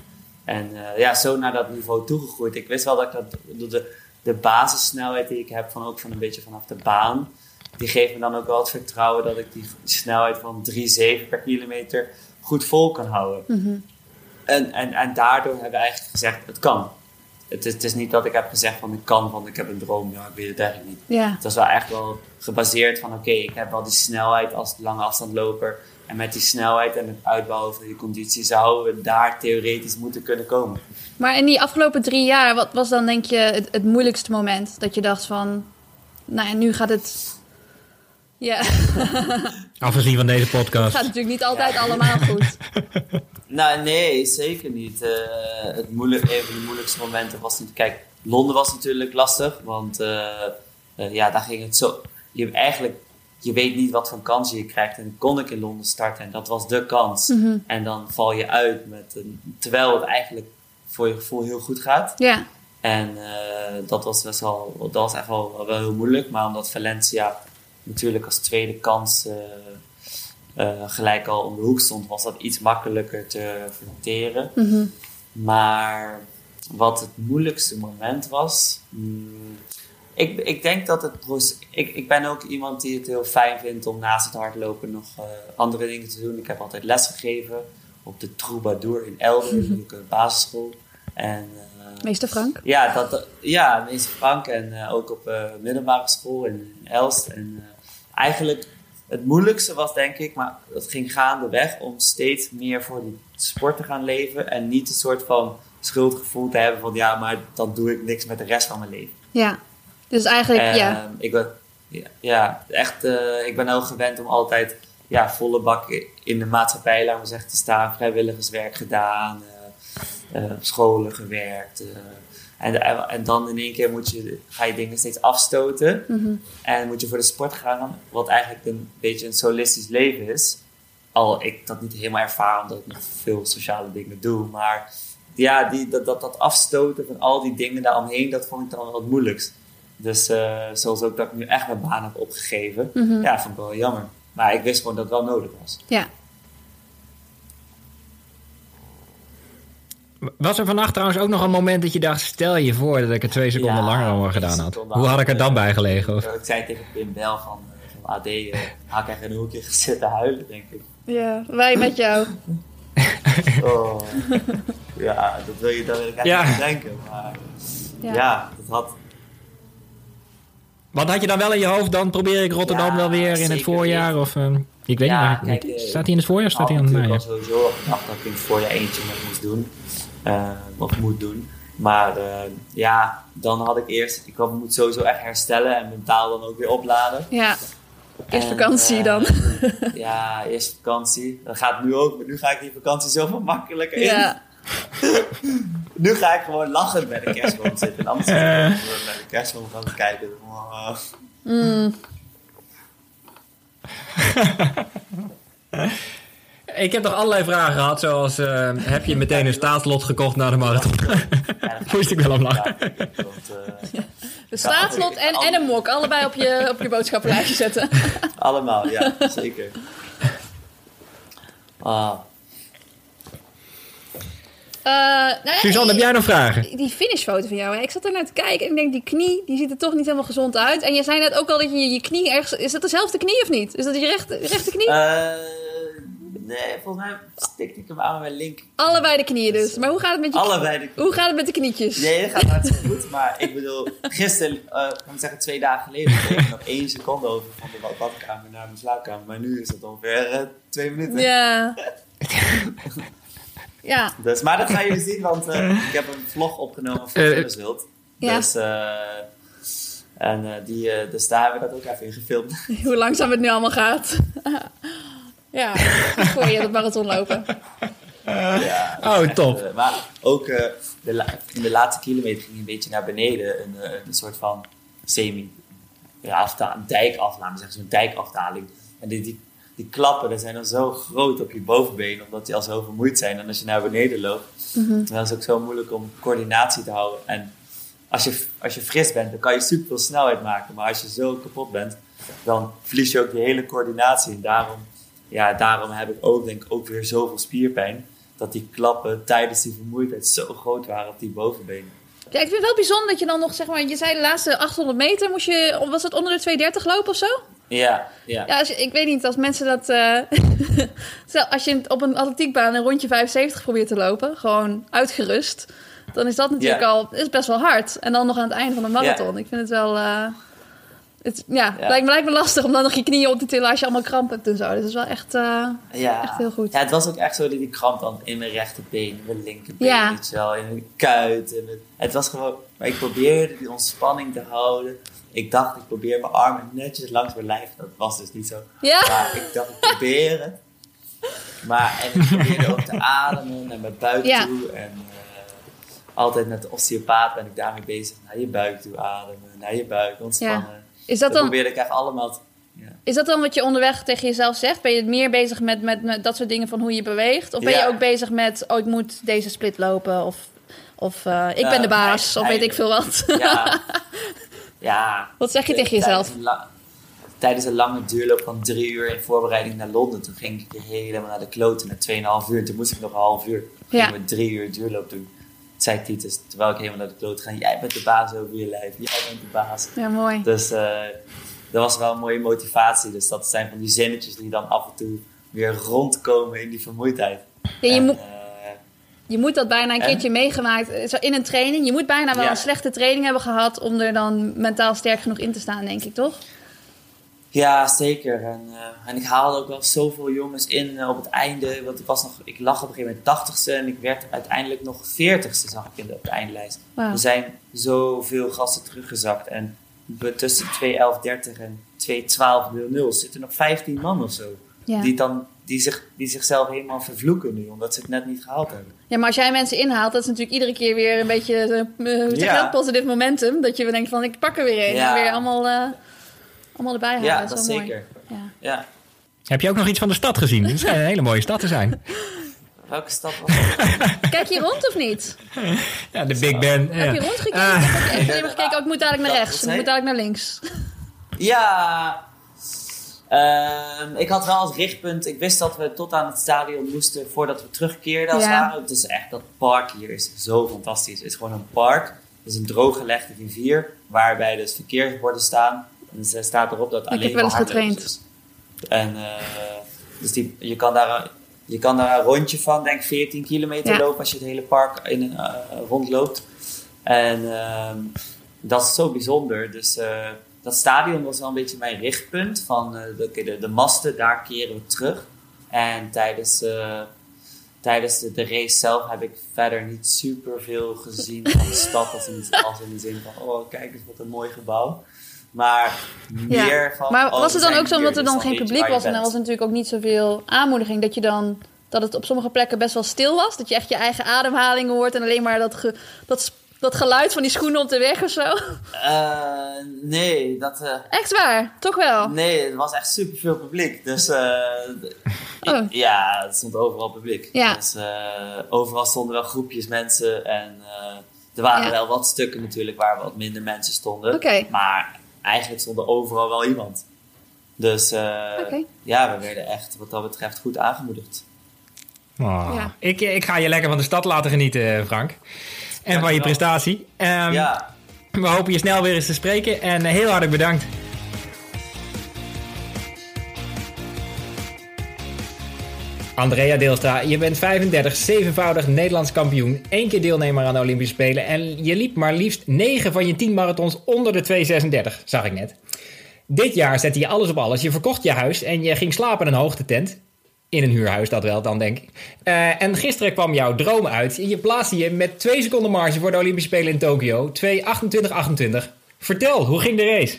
En uh, ja, zo naar dat niveau toegegroeid. Ik wist wel dat ik dat, de, de basissnelheid die ik heb, van ook van een beetje vanaf de baan, die geeft me dan ook wel het vertrouwen dat ik die snelheid van 3,7 per kilometer goed vol kan houden. Mm -hmm. En, en, en daardoor hebben we eigenlijk gezegd, het kan. Het is, het is niet dat ik heb gezegd van ik kan, want ik heb een droom. Ja, ik weet het eigenlijk niet. Ja. Het was wel echt wel gebaseerd van oké, okay, ik heb wel die snelheid als lange afstandloper. En met die snelheid en het uitbouwen van die conditie zouden we daar theoretisch moeten kunnen komen. Maar in die afgelopen drie jaar, wat was dan denk je het, het moeilijkste moment? Dat je dacht van, nou ja, nu gaat het... Ja. *laughs* Afgezien van deze podcast. Het gaat natuurlijk niet altijd ja. allemaal *laughs* goed. Nou, nee, zeker niet. Uh, het moeilijk, een van de moeilijkste momenten was niet. Kijk, Londen was natuurlijk lastig, want uh, uh, ja, daar ging het zo. Je eigenlijk, je weet niet wat voor kansen je krijgt. En dan kon ik in Londen starten en dat was de kans. Mm -hmm. En dan val je uit met een, terwijl het eigenlijk voor je gevoel heel goed gaat. Ja. En dat was best wel, dat was echt wel, wel heel moeilijk. Maar omdat Valencia natuurlijk als tweede kans uh, gelijk al om de hoek stond, was dat iets makkelijker te verteren. Mm -hmm. Maar wat het moeilijkste moment was. Mm, ik, ik denk dat het. Ik, ik ben ook iemand die het heel fijn vindt om naast het hardlopen nog uh, andere dingen te doen. Ik heb altijd les gegeven op de Troubadour in Elden, mm -hmm. een basisschool. En, uh, meester Frank? Ja, dat, ja meester Frank. En uh, ook op middelbare school in, in Elst. En eigenlijk het moeilijkste was denk ik, maar dat ging gaandeweg om steeds meer voor die sport te gaan leven en niet een soort van schuldgevoel te hebben van ja, maar dan doe ik niks met de rest van mijn leven. Ja, dus eigenlijk en, ja. Ik ben, ja, ja echt, uh, ik ben ook gewend om altijd ja, volle bak in de maatschappij, laten we zeggen, te staan, vrijwilligerswerk gedaan, uh, uh, op scholen gewerkt. En, en, dan in één keer moet je, ga je dingen steeds afstoten. Mm -hmm. En moet je voor de sport gaan, wat eigenlijk een beetje een solistisch leven is. Al ik dat niet helemaal ervaar, omdat ik nog veel sociale dingen doe. Maar ja, die, dat, dat, dat afstoten van al die dingen daaromheen, dat vond ik dan wel het moeilijkst. Dus uh, zoals ook dat ik nu echt mijn baan heb opgegeven. Mm -hmm. Ja, vond ik wel jammer. Maar ik wist gewoon dat het wel nodig was. Ja. Was er vannacht trouwens ook nog een moment dat je dacht... stel je voor dat ik er twee seconden ja, langer over gedaan had. Hoe had ik er dan bij gelegen? Of? Ik zei tegen Pim Bel van, van AD... Uh, had ik echt in een hoekje *laughs* zitten huilen, denk ik. Ja, wij met jou. *laughs* oh. Ja, dat wil je, ik eigenlijk ja. niet denken. Maar ja. ja, dat had... Wat had je dan wel in je hoofd? Dan probeer ik Rotterdam ja, wel weer in het voorjaar? Of, uh, ik weet ja, niet. Kijk, staat hij in het voorjaar? Staat hij aan het najaar? Ik sowieso gedacht dat ik in het voorjaar eentje nog moest doen. Uh, of moet doen. Maar uh, ja, dan had ik eerst... Ik moet sowieso echt herstellen en mentaal dan ook weer opladen. Ja, eerst en, vakantie uh, dan. *laughs* ja, eerst vakantie. Dat gaat nu ook. Maar nu ga ik die vakantie zoveel makkelijker in. Ja. *laughs* nu ga ik gewoon lachend bij de kerstboom zitten. En anders ga ik gewoon bij de kerstboom gaan kijken. Mm. *laughs* Ik heb nog allerlei vragen gehad, zoals uh, heb je meteen een staatslot gekocht na de marathon? *laughs* Moest ik wel om lachen. *laughs* De staatslot en, en een mok, allebei op je, op je boodschappenlijstje zetten. *laughs* Allemaal, ja, zeker. Ah. Uh, nou ja, Suzanne, heb jij nog vragen? Die finishfoto van jou, hè? ik zat er naar te kijken en ik denk, die knie, die ziet er toch niet helemaal gezond uit. En je zei net ook al dat je je knie ergens... Is dat dezelfde knie of niet? Is dat je rechte, rechte knie? Nee, volgens mij stikte ik hem aan met mijn linker. Allebei de knieën dus. Maar hoe gaat het met je Allebei de Hoe gaat het met de knietjes? Nee, dat gaat hartstikke goed. Maar ik bedoel, gisteren, uh, kan ik zeggen twee dagen geleden, kreeg ik nog één seconde over van de badkamer naar mijn slaapkamer. Maar nu is het ongeveer uh, twee minuten. Ja. *laughs* ja. Dus, maar dat gaan jullie zien, want uh, ik heb een vlog opgenomen voor uh, Wild. Ja. Dus, en die, dus daar hebben we dat ook even in gefilmd. Hoe langzaam het nu allemaal gaat. *laughs* ja, voor je het marathon lopen. Ja, oh, top. Echt, maar ook uh, de, la in de laatste kilometer ging een beetje naar beneden. Een, uh, een soort van semi ja, dijkafdaling, zeg zo'n dijkafdaling. En die, die, die klappen, die zijn dan zo groot op je bovenbeen, omdat die al zo vermoeid zijn. En als je naar beneden loopt, mm -hmm. dan is het ook zo moeilijk om coördinatie te houden. En als je, als je fris bent, dan kan je super veel snelheid maken. Maar als je zo kapot bent, dan verlies je ook je hele coördinatie. En daarom, ja, daarom heb ik ook, denk ik, ook weer zoveel spierpijn. Dat die klappen tijdens die vermoeidheid zo groot waren op die bovenbenen. Ja, ik vind het wel bijzonder dat je dan nog, zeg maar, je zei de laatste 800 meter, moest je, was het onder de 230 lopen of zo? Ja, ja. Ja, als je, ik weet niet, als mensen dat, *laughs* uh, als je op een atletiekbaan een rondje 75 probeert te lopen, gewoon uitgerust, dan is dat natuurlijk Ja. al, is best wel hard. En dan nog aan het einde van de marathon. Ik vind het wel, uh, het, ja, Ja. Lijkt, me, lijkt me lastig om dan nog je knieën op te tillen als je allemaal kramp hebt en zo. Dus dat is wel echt, uh, Ja. echt heel goed. Ja, het was ook echt zo dat die kramp dan in mijn rechterbeen, in mijn linkerbeen, Ja. wel, in mijn kuit. In mijn- Het was gewoon, maar ik probeerde die ontspanning te houden. Ik dacht, ik probeer mijn armen netjes langs mijn lijf. Dat was dus niet zo. Ja. Maar ik dacht, ik probeer het. Maar, en ik probeerde ook te ademen naar mijn buik Ja. toe. En eh, altijd met de osteopaat ben ik daarmee bezig. Naar je buik toe ademen, naar je buik ontspannen. Is Dat, dat dan, probeerde ik echt allemaal te... Ja. Is dat dan wat je onderweg tegen jezelf zegt? Ben je meer bezig met, met, met dat soort dingen van hoe je beweegt? Of ben je ook bezig met, oh, ik moet deze split lopen? Of, of eh, ik ben de baas? hij- of weet ik veel wat? Ja. *laughs* ja. Wat zeg je tegen jezelf? Tijdens een, lange duurloop van drie uur in voorbereiding naar Londen, toen ging ik helemaal naar de kloten na 2,5 uur. Toen moest ik nog een half uur. Toen Ja. ging ik drie uur duurloop doen. Zei Titus, terwijl ik helemaal naar de kloten ga, jij bent de baas over je lijf. Jij bent de baas. Ja, mooi. Dus eh, dat was wel een mooie motivatie. Dus dat zijn van die zinnetjes die dan af en toe weer rondkomen in die vermoeidheid. Ja, je, En, moet, eh, je moet dat bijna een En? keertje meegemaakt. eh, Zo in een training. Je moet bijna wel Ja. een slechte training hebben gehad om er dan mentaal sterk genoeg in te staan, denk ik, toch? Ja, zeker. En, eh, en ik haalde ook wel zoveel jongens in eh, op het einde. Want ik, was nog, ik lag op een gegeven moment 80ste en ik werd uiteindelijk nog 40ste, zag ik in de, op de eindlijst. Er zijn zoveel gasten teruggezakt. En tussen 2.11.30 en 2.12.00 zitten nog 15 man of zo. Ja. Die, dan, die, zich, die zichzelf helemaal vervloeken nu, omdat ze het net niet gehaald hebben. Ja, maar als jij mensen inhaalt, dat is natuurlijk iedere keer weer een beetje je Ja. positief momentum. Dat je weer denkt van, ik pak er weer een. Ja. En weer allemaal, allemaal erbij halen. ja, is dat zeker. Mooi. Ja. Ja. Heb je ook nog iets van de stad gezien? Het schijnt een hele mooie stad te zijn. *laughs* Welke stad was *laughs* het? Kijk je rond of niet? Ja, de Big Ben. Heb je Ja. rondgekeken? Heb je echt alleen maar gekeken, oh, ik moet dadelijk naar rechts. Ik moet dadelijk naar links. Ja, ehm, ik had wel als richtpunt, ik wist dat we tot aan het stadion moesten voordat we terugkeerden als Ja. Het is echt, dat park hier is zo fantastisch. Het is gewoon een park, het is een drooggelegde rivier, waarbij dus verkeersborden staan. En er staat erop dat alleen heb wel eens getraind. is. En eh, dus die, je, kan daar, je kan daar een rondje van, denk ik 14 kilometer Ja. lopen als je het hele park in een, eh, rondloopt. En ehm, dat is zo bijzonder. Dus eh, dat stadion was wel een beetje mijn richtpunt. Van de, de, de masten, daar keren we terug. En tijdens, tijdens de, de race zelf heb ik verder niet super veel gezien van de stad. Als in, als in de zin van, oh kijk eens wat een mooi gebouw. Maar Ja. meer van... Maar oh, was het dan ook zo omdat er dan geen publiek was en er was natuurlijk ook niet zoveel aanmoediging dat je dan dat het op sommige plekken best wel stil was, dat je echt je eigen ademhaling hoort en alleen maar dat ge- dat, dat geluid van die schoenen op de weg of zo. Eh, nee, dat... eh, Echt waar, toch wel. Nee, er was echt superveel publiek. Dus eh, Oh. ja, het stond overal publiek. Ja. Dus overal stonden wel groepjes mensen. En er waren Ja. wel wat stukken natuurlijk waar wat minder mensen stonden. Maar eigenlijk stond er overal wel iemand. Dus eh, ja, we werden echt wat dat betreft goed aangemoedigd. Oh, Ja. ik, ik ga je lekker van de stad laten genieten, Frank. En van je prestatie. Ehm, ja, We hopen je snel weer eens te spreken. En eh, heel hartelijk bedankt. Andrea Deelstra, je bent 35, zevenvoudig Nederlands kampioen, één keer deelnemer aan de Olympische Spelen en je liep maar liefst 9 van je 10 marathons onder de 2,36, zag ik net. Dit jaar zette je alles op alles. Je verkocht je huis en je ging slapen in een hoogtetent. In een huurhuis, dat wel dan, denk ik. Uh, en gisteren kwam jouw droom uit. Je plaatste je met 2 seconden marge voor de Olympische Spelen in Tokio. 2.28.28. Vertel, hoe ging de race?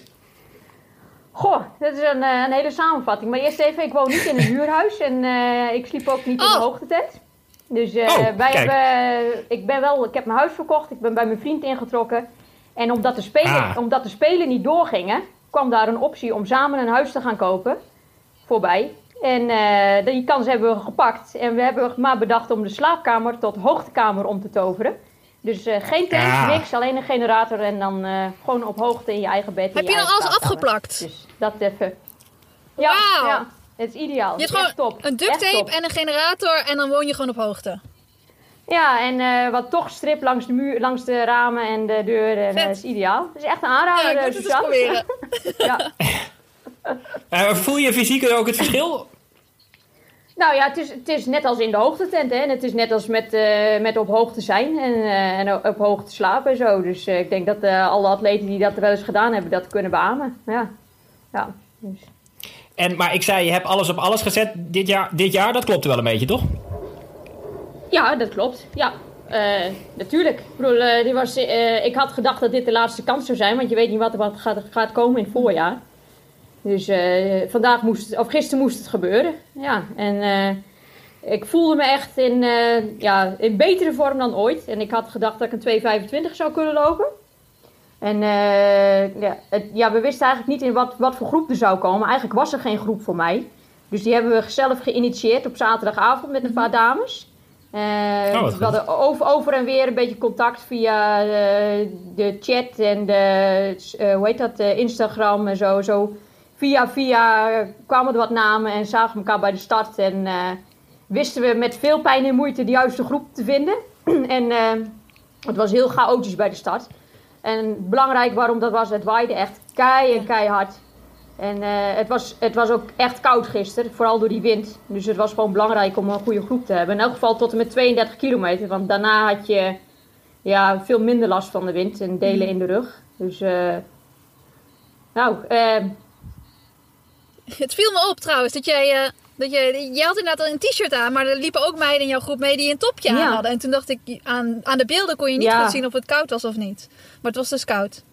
Goh, dat is een, een, hele samenvatting. Maar eerst even, ik woon niet in een *laughs* huurhuis en uh, ik sliep ook niet oh. in de hoogtetent. Dus uh, oh, wij hebben, ik ben wel, ik heb mijn huis verkocht, ik ben bij mijn vriend ingetrokken. En omdat de spelen, ah. omdat de spelen niet doorgingen, kwam daar een optie om samen een huis te gaan kopen voorbij. En uh, die kans hebben we gepakt. En we hebben maar bedacht om de slaapkamer tot hoogtekamer om te toveren. Dus uh, geen ja. niks, alleen een generator en dan uh, gewoon op hoogte in je eigen bed. Heb je, dan alles afgeplakt? Dus dat even. Ja, wow. ja, het is ideaal. Je hebt gewoon top. een duct tape en een generator en dan woon je gewoon op hoogte. Ja, en uh, wat toch strip langs de, muur, langs de ramen en de deur. En, dat is ideaal. Dat is echt een aanrader, ja, ik moet het proberen. *laughs* ja. voel je fysiek ook het verschil? Nou ja, het is, het is net als in de hoogtetent. Hè? En het is net als met, uh, met op hoogte zijn en, uh, en op hoogte slapen en zo. Dus uh, ik denk dat alle atleten die dat wel eens gedaan hebben, dat kunnen beamen. Ja. ja dus. en, maar ik zei, je hebt alles op alles gezet dit jaar. Dit jaar dat klopt wel een beetje, toch? Ja, dat klopt. Ja, natuurlijk. Ik, bedoel, dit was, ik had gedacht dat dit de laatste kans zou zijn, want je weet niet wat er wat gaat, gaat komen in het voorjaar. Dus uh, vandaag moest het, of gisteren moest het gebeuren. Ja, en uh, ik voelde me echt in, uh, ja, in betere vorm dan ooit. En ik had gedacht dat ik een 2,25 zou kunnen lopen. En ja, het, ja, we wisten eigenlijk niet in wat, wat voor groep er zou komen. Eigenlijk was er geen groep voor mij. Dus die hebben we zelf geïnitieerd op zaterdagavond met een paar dames. Oh, we hadden over, over en weer een beetje contact via de chat en de, hoe heet dat, Instagram en zo. zo via via kwamen er wat namen en zagen elkaar bij de start. En uh, wisten we met veel pijn en moeite de juiste groep te vinden. *clears throat* en uh, het was heel chaotisch bij de start. En belangrijk waarom dat was, het waaide echt kei en keihard. En uh, het, was, het was ook echt koud gisteren, vooral door die wind. Dus het was gewoon belangrijk om een goede groep te hebben. In elk geval tot en met 32 kilometer, want daarna had je ja, veel minder last van de wind en delen in de rug. Dus, nou, Het viel me op trouwens dat jij. Uh, dat je, jij had inderdaad al een t-shirt aan, maar er liepen ook meiden in jouw groep mee die een topje aan hadden. En toen dacht ik, aan, aan de beelden kon je niet goed zien of het koud was of niet. Maar het was dus koud.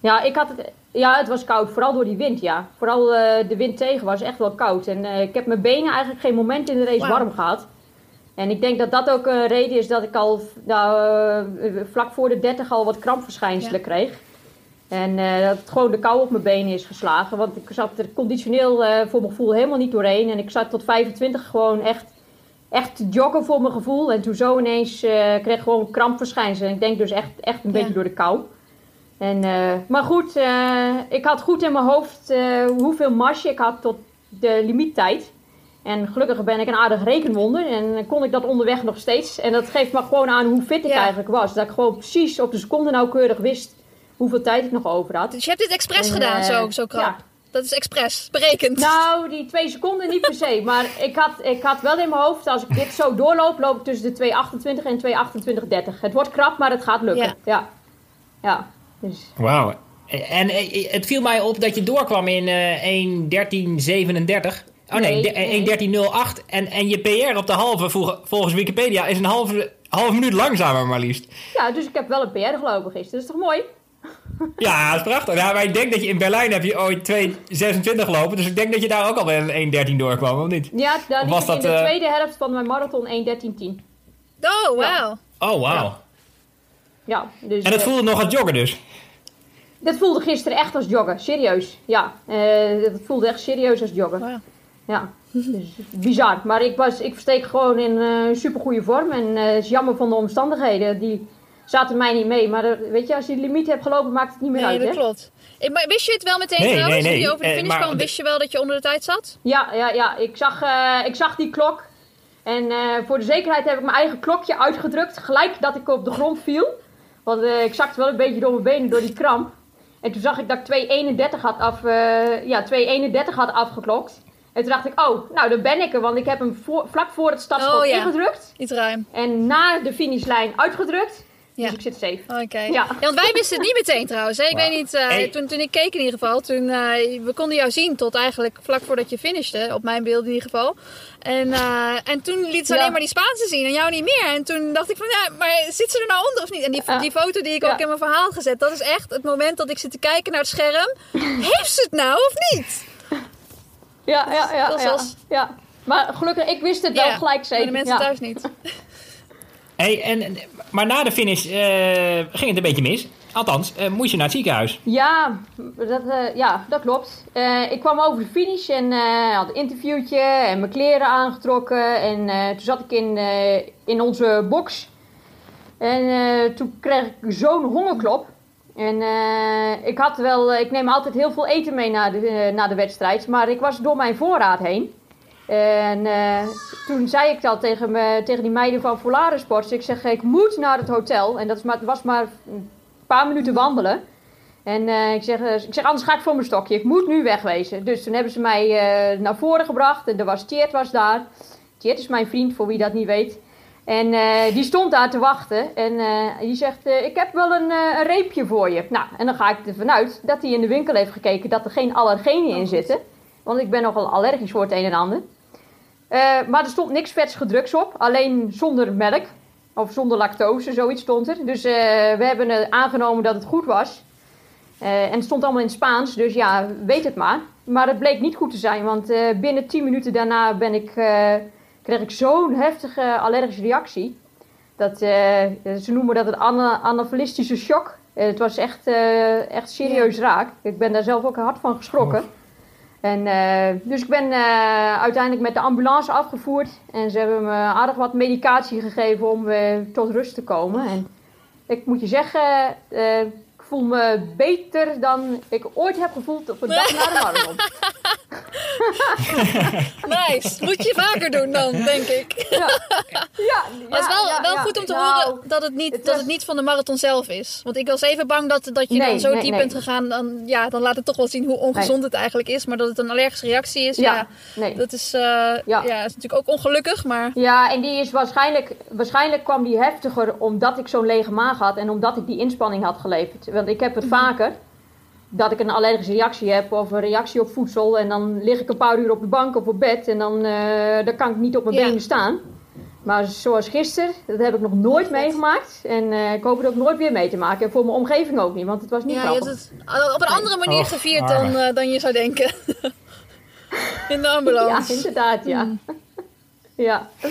Ja, ik had het, ja, het was koud. Vooral door die wind, ja. Vooral uh, de wind tegen was echt wel koud. En uh, ik heb mijn benen eigenlijk geen moment in de race wow. warm gehad. En ik denk dat dat ook een reden is dat ik al nou, vlak voor de 30 al wat krampverschijnselen ja. kreeg. En uh, dat het gewoon de kou op mijn benen is geslagen. Want ik zat er conditioneel uh, voor mijn gevoel helemaal niet doorheen. En ik zat tot 25 gewoon echt, echt te joggen voor mijn gevoel. En toen zo ineens uh, kreeg ik gewoon krampverschijnselen. Ik denk dus echt, echt een ja. beetje door de kou. En, maar goed, ik had goed in mijn hoofd hoeveel marge ik had tot de limiettijd. En gelukkig ben ik een aardig rekenwonder. En kon ik dat onderweg nog steeds. En dat geeft me gewoon aan hoe fit ik ja. eigenlijk was. Dat ik gewoon precies op de seconde nauwkeurig wist hoeveel tijd ik nog over had. Dus je hebt dit expres en, gedaan, uh, zo, zo krap? Ja. Dat is expres, berekend. Nou, die twee seconden niet per se. Maar ik had, ik had wel in mijn hoofd, als ik dit zo doorloop, loop ik tussen de 2,28 en 2,28,30. Het wordt krap, maar het gaat lukken. Ja. Ja. ja. Dus. Wauw. En het viel mij op dat je doorkwam in uh, 1.13.37. Oh nee, nee 1.13.08. En, en je PR op de halve, volgens Wikipedia, is een halve, halve minuut langzamer maar liefst. Ja, dus ik heb wel een PR gelopen gisteren. Dat is toch mooi? Ja, dat is prachtig. Ja, maar ik denk dat je in Berlijn heb je ooit 2.26 gelopen. Dus ik denk dat je daar ook al wel een 1.13 doorkwam, of niet? Ja, dan was dat, in de uh... tweede helft van mijn marathon 1.13.10. Oh, wauw. Ja. Oh, wauw. Ja. ja. dus, en dat voelde uh, nog als joggen dus? Dat voelde gisteren echt als joggen, serieus. Ja, uh, dat voelde echt serieus als joggen. Wow. Ja, dus bizar. Maar ik, was, ik versteek gewoon in uh, supergoeie vorm. En het is jammer van de omstandigheden die zaten mij niet mee. Maar er, weet je, als je de limiet hebt gelopen, maakt het niet meer nee, uit. Nee, dat hè? klopt. Ik, maar wist je het wel meteen nee, trouwens? Nee, nee. Toen je over de finish uh, kwam, wist je wel dat je onder de tijd zat? Ja, ja, ja. Ik, zag, uh, ik zag die klok. En uh, voor de zekerheid heb ik mijn eigen klokje uitgedrukt. Gelijk dat ik op de grond viel. Want ik zakte wel een beetje door mijn benen door die kramp. En toen zag ik dat ik 2.31 had, af, ja, 2.31 had afgeklokt. En toen dacht ik, oh, nou dan ben ik er. Want ik heb hem voor- vlak voor het stadschot Oh, ja. ingedrukt. Iets ruim. En na de finishlijn uitgedrukt. Ja. Dus ik zit safe. Oké. Ja. Ja. want wij wisten het niet meteen trouwens. Hè? Ik weet niet, eh, Hey. toen, toen ik keek in ieder geval, toen, eh, we konden jou zien tot eigenlijk vlak voordat je finishte, op mijn beeld in ieder geval. En, eh, en toen liet ze Ja. alleen maar die Spaanse zien en jou niet meer. En toen dacht ik van, ja, maar zit ze er nou onder of niet? En die, die foto die ik Ja. ook in mijn verhaal gezet, dat is echt het moment dat ik zit te kijken naar het scherm. *laughs* Heeft ze het nou of niet? Ja, ja, ja. Dat ja, was- ja. Maar gelukkig, ik wist het wel Ja, gelijk maar zeker. de mensen ja. thuis niet. *laughs* Hey, en, maar na de finish eh, ging het een beetje mis. Althans, eh, moest je naar het ziekenhuis. Ja, dat, eh, ja, dat klopt. Ik kwam over de finish en had een interviewtje en mijn kleren aangetrokken. En toen zat ik in, in onze box. En toen kreeg ik zo'n hongerklop. En ik had wel, ik neem altijd heel veel eten mee naar de, naar de wedstrijd. Maar ik was door mijn voorraad heen. En eh, toen zei ik dat tegen, me, tegen die meiden van Volare Sports. Ik zeg, ik moet naar het hotel. En dat was maar een paar minuten wandelen. En eh, ik, zeg, eh, ik zeg, anders ga ik voor mijn stokje. Ik moet nu wegwezen. Dus toen hebben ze mij naar voren gebracht. En er was Tjeerd was daar. Tjeerd is mijn vriend, voor wie dat niet weet. En die stond daar te wachten. En die zegt, ik heb wel een, een reepje voor je. Nou, en dan ga ik ervan uit dat hij in de winkel heeft gekeken dat er geen allergenen in zitten. Want ik ben nogal allergisch voor het een en ander. Eh, maar er stond niks vets gedruks op. Alleen zonder melk. Of zonder lactose, zoiets stond er. Dus eh, we hebben eh, aangenomen dat het goed was. En het stond allemaal in het Spaans, dus ja, weet het maar. Maar het bleek niet goed te zijn, want binnen 10 minuten daarna ben ik, kreeg ik zo'n heftige allergische reactie. Dat, ze noemen dat een ana shock. Het was echt, echt serieus raak. Ik ben daar zelf ook hard van geschrokken. En, eh, dus ik ben eh, uiteindelijk met de ambulance afgevoerd. En ze hebben me aardig wat medicatie gegeven om eh, tot rust te komen. En ik moet je zeggen, eh, voel me beter dan ik ooit heb gevoeld op een dag na de marathon. *laughs* Nice. Moet je vaker doen dan, denk ik. Ja, ja, Maar het is wel, ja, wel goed om te Nou, horen dat het, niet, het dat was- het niet van de marathon zelf is. Want ik was even bang dat, dat je Nee, dan zo nee, diep nee. bent gegaan. Dan, ja, dan laat het toch wel zien hoe ongezond het eigenlijk is. Maar dat het een allergische reactie is, ja, dat is, eh, ja. Ja. is natuurlijk ook ongelukkig. Maar Ja, en die is waarschijnlijk, waarschijnlijk kwam die heftiger omdat ik zo'n lege maag had en omdat ik die inspanning had geleverd. Want ik heb het vaker dat ik een allergische reactie heb of een reactie op voedsel en dan lig ik een paar uur op de bank of op bed en dan, eh, dan kan ik niet op mijn Ja. benen staan. Maar zoals gisteren, dat heb ik nog nooit meegemaakt en eh, ik hoop het ook nooit weer mee te maken. En voor mijn omgeving ook niet, want het was niet ja, je hebt grappig. het op een andere manier Och, gevierd dan, eh, dan je zou denken. *laughs* In de Ja, ambulance. inderdaad, ja. Ja. *laughs*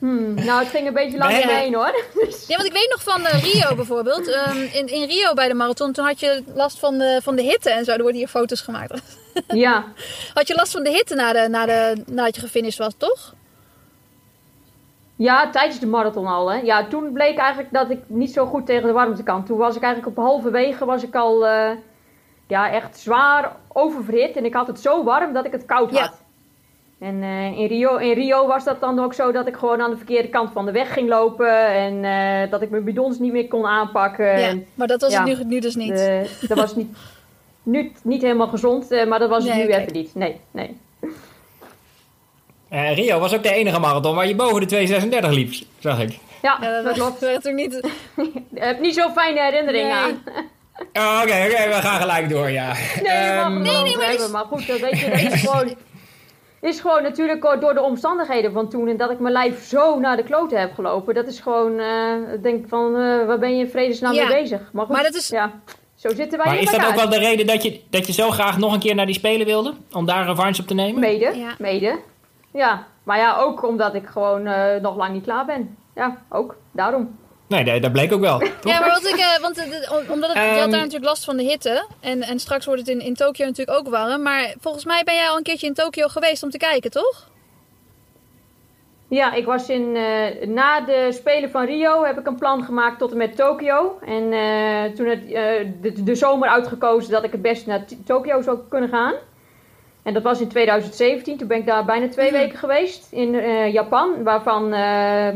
Hmm, nou, het ging een beetje lang Nee, heen hoor. Ja, want ik weet nog van eh, Rio bijvoorbeeld. Ehm, in, in Rio bij de marathon, toen had je last van de, van de hitte en zo. Er worden hier foto's gemaakt. *laughs* ja, Had je last van de hitte na de, na de, nadat je gefinished was, toch? Ja, tijdens de marathon al. Hè. Ja, toen bleek eigenlijk dat ik niet zo goed tegen de warmte kan. Toen was ik eigenlijk op halverwege was ik al eh, ja, echt zwaar oververhit. En ik had het zo warm dat ik het koud Ja. En eh, in, Rio, in Rio was dat dan ook zo dat ik gewoon aan de verkeerde kant van de weg ging lopen. En eh, dat ik mijn bidons niet meer kon aanpakken. Ja, En, maar dat was ja. het nu, nu dus niet. dat was niet, nu, niet helemaal gezond, eh, maar dat was het Nee, nu even niet. Nee, nee. Eh, Rio was ook de enige marathon waar je boven de 2,36 liep, zag ik. Ja, Ja, dat, dat klopt. *laughs* natuurlijk niet. Ik heb niet zo'n fijne herinnering Nee. aan. Oh, Oké, oké, we gaan gelijk door, ja. Nee, je mag Ehm, nee, nee, nee, maar is- Maar *laughs* goed, dat weet je, dat is gewoon... Is gewoon natuurlijk door de omstandigheden van toen en dat ik mijn lijf zo naar de kloten heb gelopen. Dat is gewoon, eh, ik denk van, eh, waar ben je in vredesnaam Ja. mee bezig? Maar goed, Maar dat is- ja, zo zitten wij maar in is dat ook wel de reden dat je, dat je zo graag nog een keer naar die Spelen wilde? Om daar een revanche op te nemen? Mede, Ja. mede. Ja, maar ja, ook omdat ik gewoon eh, nog lang niet klaar ben. Ja, ook, daarom. Nee, dat, dat bleek ook wel. *laughs* toch? Ja, maar wat ik, eh, want eh, omdat het, je had Ehm. daar natuurlijk last van de hitte. En, en straks wordt het in, in Tokio natuurlijk ook warm. Maar volgens mij ben jij al een keertje in Tokio geweest om te kijken, toch? Ja, ik was in, eh, na de Spelen van Rio heb ik een plan gemaakt tot en met Tokio. En eh, toen het eh, de, de zomer uitgekozen dat ik het best naar Tokio zou kunnen gaan. En dat was in 2017. Toen ben ik daar bijna twee Mhm. weken geweest in eh, Japan. Waarvan, eh,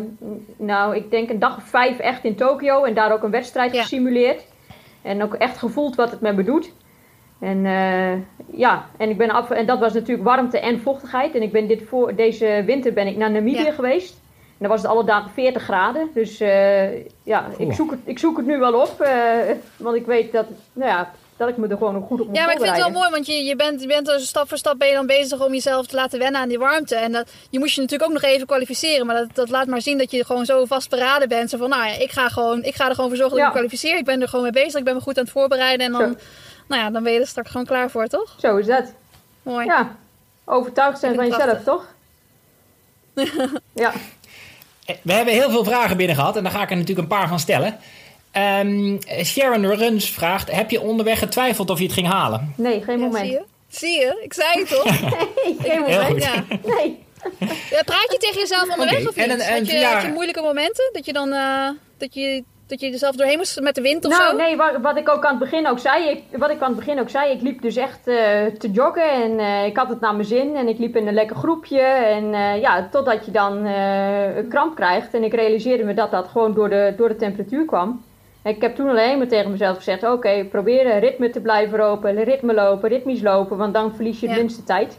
nou, ik denk een dag of vijf echt in Tokio. En daar ook een wedstrijd Ja. gesimuleerd. En ook echt gevoeld wat het met me doet. En, eh, ja, en, ik ben af, en dat was natuurlijk warmte en vochtigheid. En ik ben dit voor, deze winter ben ik naar Namibië Ja. geweest. En dan was het alle dagen 40 graden. Dus eh, ja, ik zoek, het, ik zoek het nu wel op. eh, want ik weet dat, nou ja, dat ik me er gewoon ook goed op moet Ja, maar ik vind het wel mooi, want je, je, bent, je bent dus stap voor stap ben je dan bezig om jezelf te laten wennen aan die warmte. En dat, je moest je natuurlijk ook nog even kwalificeren. Maar dat, dat laat maar zien dat je gewoon zo vastberaden bent. Zo van, nou ja, ik ga, gewoon, ik ga er gewoon voor zorgen dat ik me kwalificeer. Ik ben er gewoon mee bezig, ik ben me goed aan het voorbereiden. En dan, Zo. nou ja, dan ben je er straks gewoon klaar voor, toch? Zo is dat. Mooi. Ja, overtuigd zijn van jezelf, toch? *laughs* ja. Eh, We hebben heel veel vragen binnen gehad en daar ga ik er natuurlijk een paar van stellen. Ehm, Sharon Runs vraagt: Heb je onderweg getwijfeld of je het ging halen? Nee, geen Ja, moment. zie je? Zie je? Ik zei het toch? *laughs* Nee, geen Heel moment. goed. ja. Nee. Ja, Praat je tegen jezelf onderweg of niet? en een- een had, je, had je moeilijke momenten? Dat je dan eh, dat je, dat je er zelf doorheen moest met de wind of nou, zo? nee, wat, wat ik ook aan het begin ook zei, ik, wat ik aan het begin ook zei, ik liep dus echt eh, te joggen en eh, ik had het naar mijn zin en ik liep in een lekker groepje en eh, ja, totdat je dan eh, een kramp krijgt en ik realiseerde me dat dat gewoon door de, door de temperatuur kwam. En ik heb toen alleen maar tegen mezelf gezegd, oké, probeer een ritme te blijven lopen, ritme lopen, ritmisch lopen, want dan verlies je de Ja. minste tijd.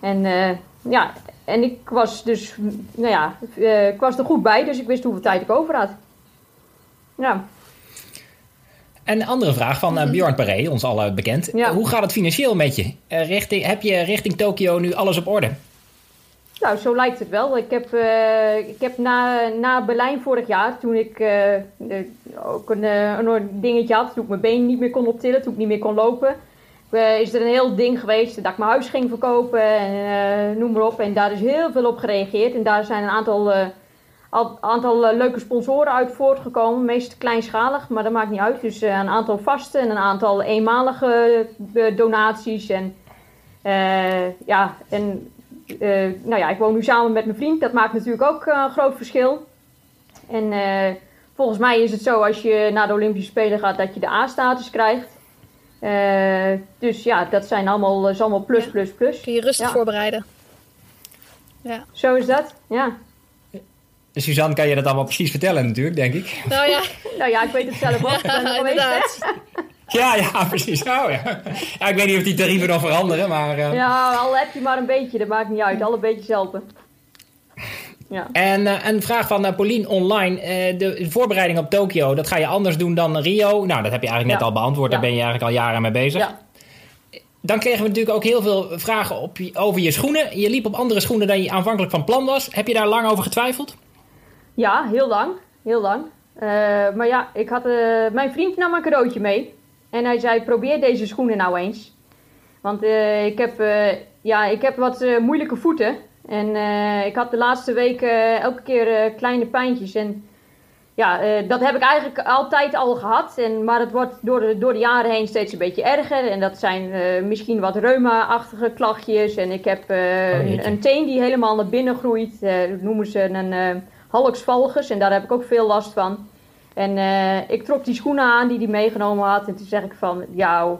En eh, ja, en ik was dus, nou ja, eh, ik was er goed bij, dus ik wist hoeveel tijd ik over had. Ja. En een andere vraag van eh, Bjorn Paré, ons allen bekend. Ja. Hoe gaat het financieel met je? Eh, richting, heb je richting Tokio nu alles op orde? Nou, zo lijkt het wel. Ik heb, eh, ik heb na, na Berlijn vorig jaar, toen ik eh, eh, ook een, een dingetje had, toen ik mijn been niet meer kon optillen, toen ik niet meer kon lopen, is er een heel ding geweest dat ik mijn huis ging verkopen en noem maar op. En daar is heel veel op gereageerd. En daar zijn een aantal, al- aantal leuke sponsoren uit voortgekomen, meest kleinschalig, maar dat maakt niet uit. Dus een aantal vaste en een aantal eenmalige donaties. En ja, en eh, nou ja, ik woon nu samen met mijn vriend. Dat maakt natuurlijk ook eh, een groot verschil. En eh, volgens mij is het zo als je naar de Olympische Spelen gaat dat je de A-status krijgt. Eh, dus ja, dat zijn allemaal, is allemaal plus, Ja. plus, plus. Kun je rustig Ja. voorbereiden. Ja. Zo is dat, ja. Suzanne kan je dat allemaal precies vertellen natuurlijk, denk ik. Nou ja, *laughs* Nou ja, ik weet het zelf ook. *laughs* Ik ben er geweest, hè. inderdaad. *laughs* Ja, ja, precies. Oh, ja. ja, ik weet niet of die tarieven nog veranderen, maar... eh, Ja, al heb je maar een beetje, dat maakt niet uit. Alle beetjes helpen. Ja. En eh, een vraag van eh, Paulien online. De voorbereiding op Tokio, dat ga je anders doen dan Rio. Nou, dat heb je eigenlijk net Ja. al beantwoord. Daar Ja. ben je eigenlijk al jaren mee bezig. ja. Dan kregen we natuurlijk ook heel veel vragen op, je- over je schoenen. Je liep op andere schoenen dan je aanvankelijk van plan was. Heb je daar lang over getwijfeld? Ja, heel lang. Heel lang. Maar ja, ik had, mijn vriend nam een cadeautje mee. En hij zei, probeer deze schoenen nou eens. Want eh, ik, heb, eh, ja, ik heb wat eh, moeilijke voeten. En ik had de laatste weken elke keer kleine pijntjes. En ja, dat heb ik eigenlijk altijd al gehad. En, maar het wordt door de, door de jaren heen steeds een beetje erger. En dat zijn misschien wat reuma-achtige klachtjes. En ik heb Oh, een, een teen die helemaal naar binnen groeit. Dat noemen ze een eh hallux valgus. En daar heb ik ook veel last van. En eh, ik trok die schoenen aan die hij meegenomen had. En toen zeg ik van, ja, het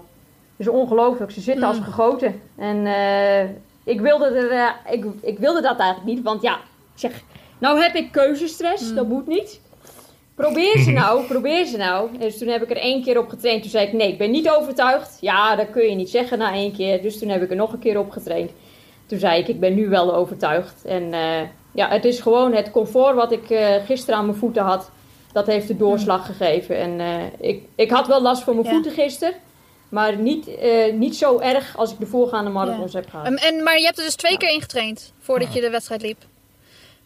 is ongelooflijk. Ze zitten als gegoten. En eh, ik, wilde er, eh, ik, ik wilde dat eigenlijk niet. Want ja, ik zeg, nou heb ik keuzestress. Dat moet niet. Probeer ze *laughs* nou, probeer ze nou. Dus toen heb ik er één keer op getraind. Toen zei ik, nee, ik ben niet overtuigd. Ja, dat kun je niet zeggen na één keer. Dus toen heb ik er nog een keer op getraind. Toen zei ik, ik ben nu wel overtuigd. En ja, het is gewoon het comfort wat ik gisteren aan mijn voeten had. Dat heeft de doorslag gegeven. En eh, ik, ik had wel last voor mijn Ja. voeten gisteren. Maar niet, eh, niet zo erg als ik de voorgaande marathons heb gehad. En, en, maar je hebt er dus twee keer in getraind voordat je de wedstrijd liep.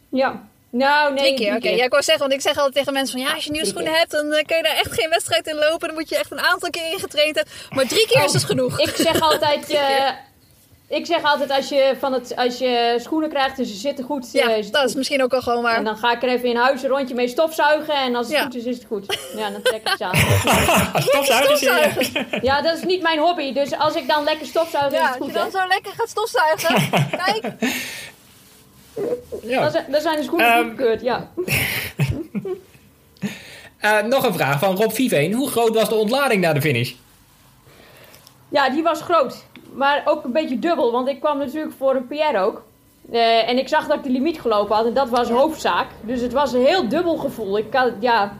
Ja. Nou, nee. Drie keer, oké. Ja, ik wou zeggen, want ik zeg altijd tegen mensen van... Ja, als je nieuwe schoenen hebt, dan eh, kun je daar echt geen wedstrijd in lopen. Dan moet je echt een aantal keer in getraind hebben. Maar drie keer is dus genoeg. Ik zeg altijd... *laughs* ik zeg altijd als je, van het, als je schoenen krijgt en ze zitten goed, ja, eh, is het dat is goed. misschien ook al gewoon waar. En dan ga ik er even in huis een rondje mee stofzuigen. En als het Ja. goed is, is het goed. Ja, dan trek ik ze aan. *laughs* Stofzuigen. Ja, dat is niet mijn hobby. Dus als ik dan lekker stofzuig, is Ja, het als je goed. dan Hè? zo lekker gaat stofzuigen. *laughs* Kijk. Ja. Dan, zijn, dan zijn de schoenen goedgekeurd, ja. *laughs* Eh, nog een vraag van Rob Viveen. Hoe groot was de ontlading na de finish? Ja, die was groot. Maar ook een beetje dubbel, want ik kwam natuurlijk voor een PR ook. Eh, en ik zag dat ik de limiet gelopen had en dat was hoofdzaak. Dus het was een heel dubbel gevoel. Ik, ja,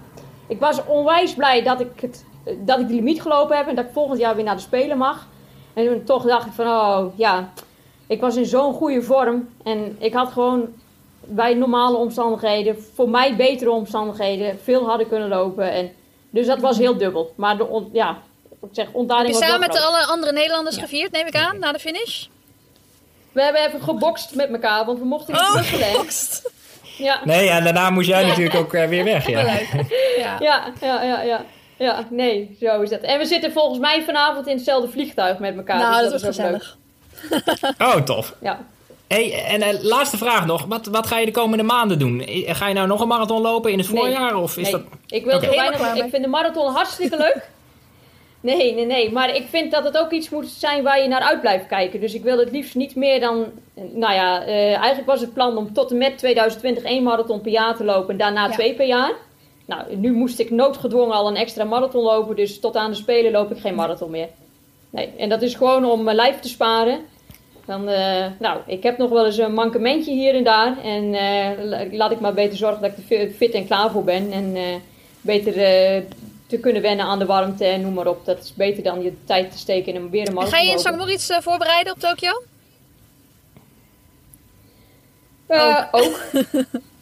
ik was onwijs blij dat ik, het, dat ik de limiet gelopen heb en dat ik volgend jaar weer naar de Spelen mag. En toch dacht ik van, oh ja, ik was in zo'n goede vorm. En ik had gewoon bij normale omstandigheden, voor mij betere omstandigheden, veel harder kunnen lopen. En, dus dat was heel dubbel. Maar de, ja, ik zeg, Heb ontlading je was samen met alle andere Nederlanders gevierd, neem ik aan, na de finish? We hebben even gebokst met elkaar, want we mochten niet Oh, gebokst. Ja. Nee, en daarna moest jij natuurlijk ook eh, weer weg. Ja. *laughs* Ja. Ja, ja, ja, ja. Ja, nee, zo is dat. En we zitten volgens mij vanavond in hetzelfde vliegtuig met elkaar. nou, dus dat was is ook leuk. gezellig. *laughs* *laughs* Oh, tof. Ja. Hey, en eh, laatste vraag nog. Wat, wat ga je de komende maanden doen? Ga je nou nog een marathon lopen in het Nee. voorjaar? Of is nee, dat... ik wil weinig. Ik vind de marathon hartstikke leuk. Nee, nee, nee. Maar ik vind dat het ook iets moet zijn waar je naar uit blijft kijken. Dus ik wil het liefst niet meer dan. Nou ja, eh, eigenlijk was het plan om tot en met 2020 één marathon per jaar te lopen en daarna Ja. twee per jaar. Nou, nu moest ik noodgedwongen al een extra marathon lopen. Dus tot aan de Spelen loop ik geen marathon meer. Nee, en dat is gewoon om mijn lijf te sparen. Dan, eh, nou, ik heb nog wel eens een mankementje hier en daar. En eh, la- laat ik maar beter zorgen dat ik er fi- fit en klaar voor ben. En beter te kunnen wennen aan de warmte en noem maar op. Dat is beter dan je tijd te steken in een weer een Ga je in. St. Moritz eh, voorbereiden op Tokio? Eh, ook.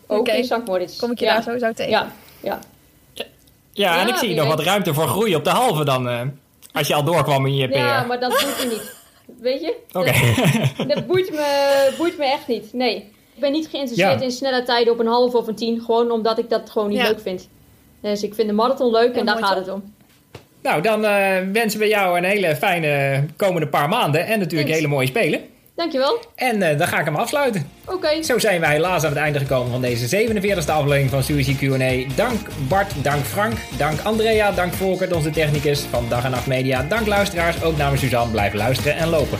ook *laughs* Oké. in St. Moritz. Kom ik je ja. daar sowieso tegen? Ja, ja. Ja, en ik zie nog weet. wat ruimte voor groei op de halve dan. eh, als je al doorkwam in je PR. ja, maar dat boeit me niet. Weet je? *laughs* Oké. Dat, dat boeit, me, boeit me echt niet. Nee. Ik ben niet geïnteresseerd Ja. in snelle tijden op een half of een tien. Gewoon omdat ik dat gewoon niet Ja. leuk vind. Dus ik vind de marathon leuk Ja, en daar gaat het om. Nou, dan eh, wensen we jou een hele fijne komende paar maanden. En natuurlijk Thanks. hele mooie spelen. Dankjewel. En eh, dan ga ik hem afsluiten. Oké. Zo zijn wij helaas aan het einde gekomen van deze 47e aflevering van Suzy Q&A. Dank Bart, dank Frank, dank Andrea, dank Volkert, onze technicus van Dag en Nacht Media. Dank luisteraars, ook namens Suzanne. Blijf luisteren en lopen.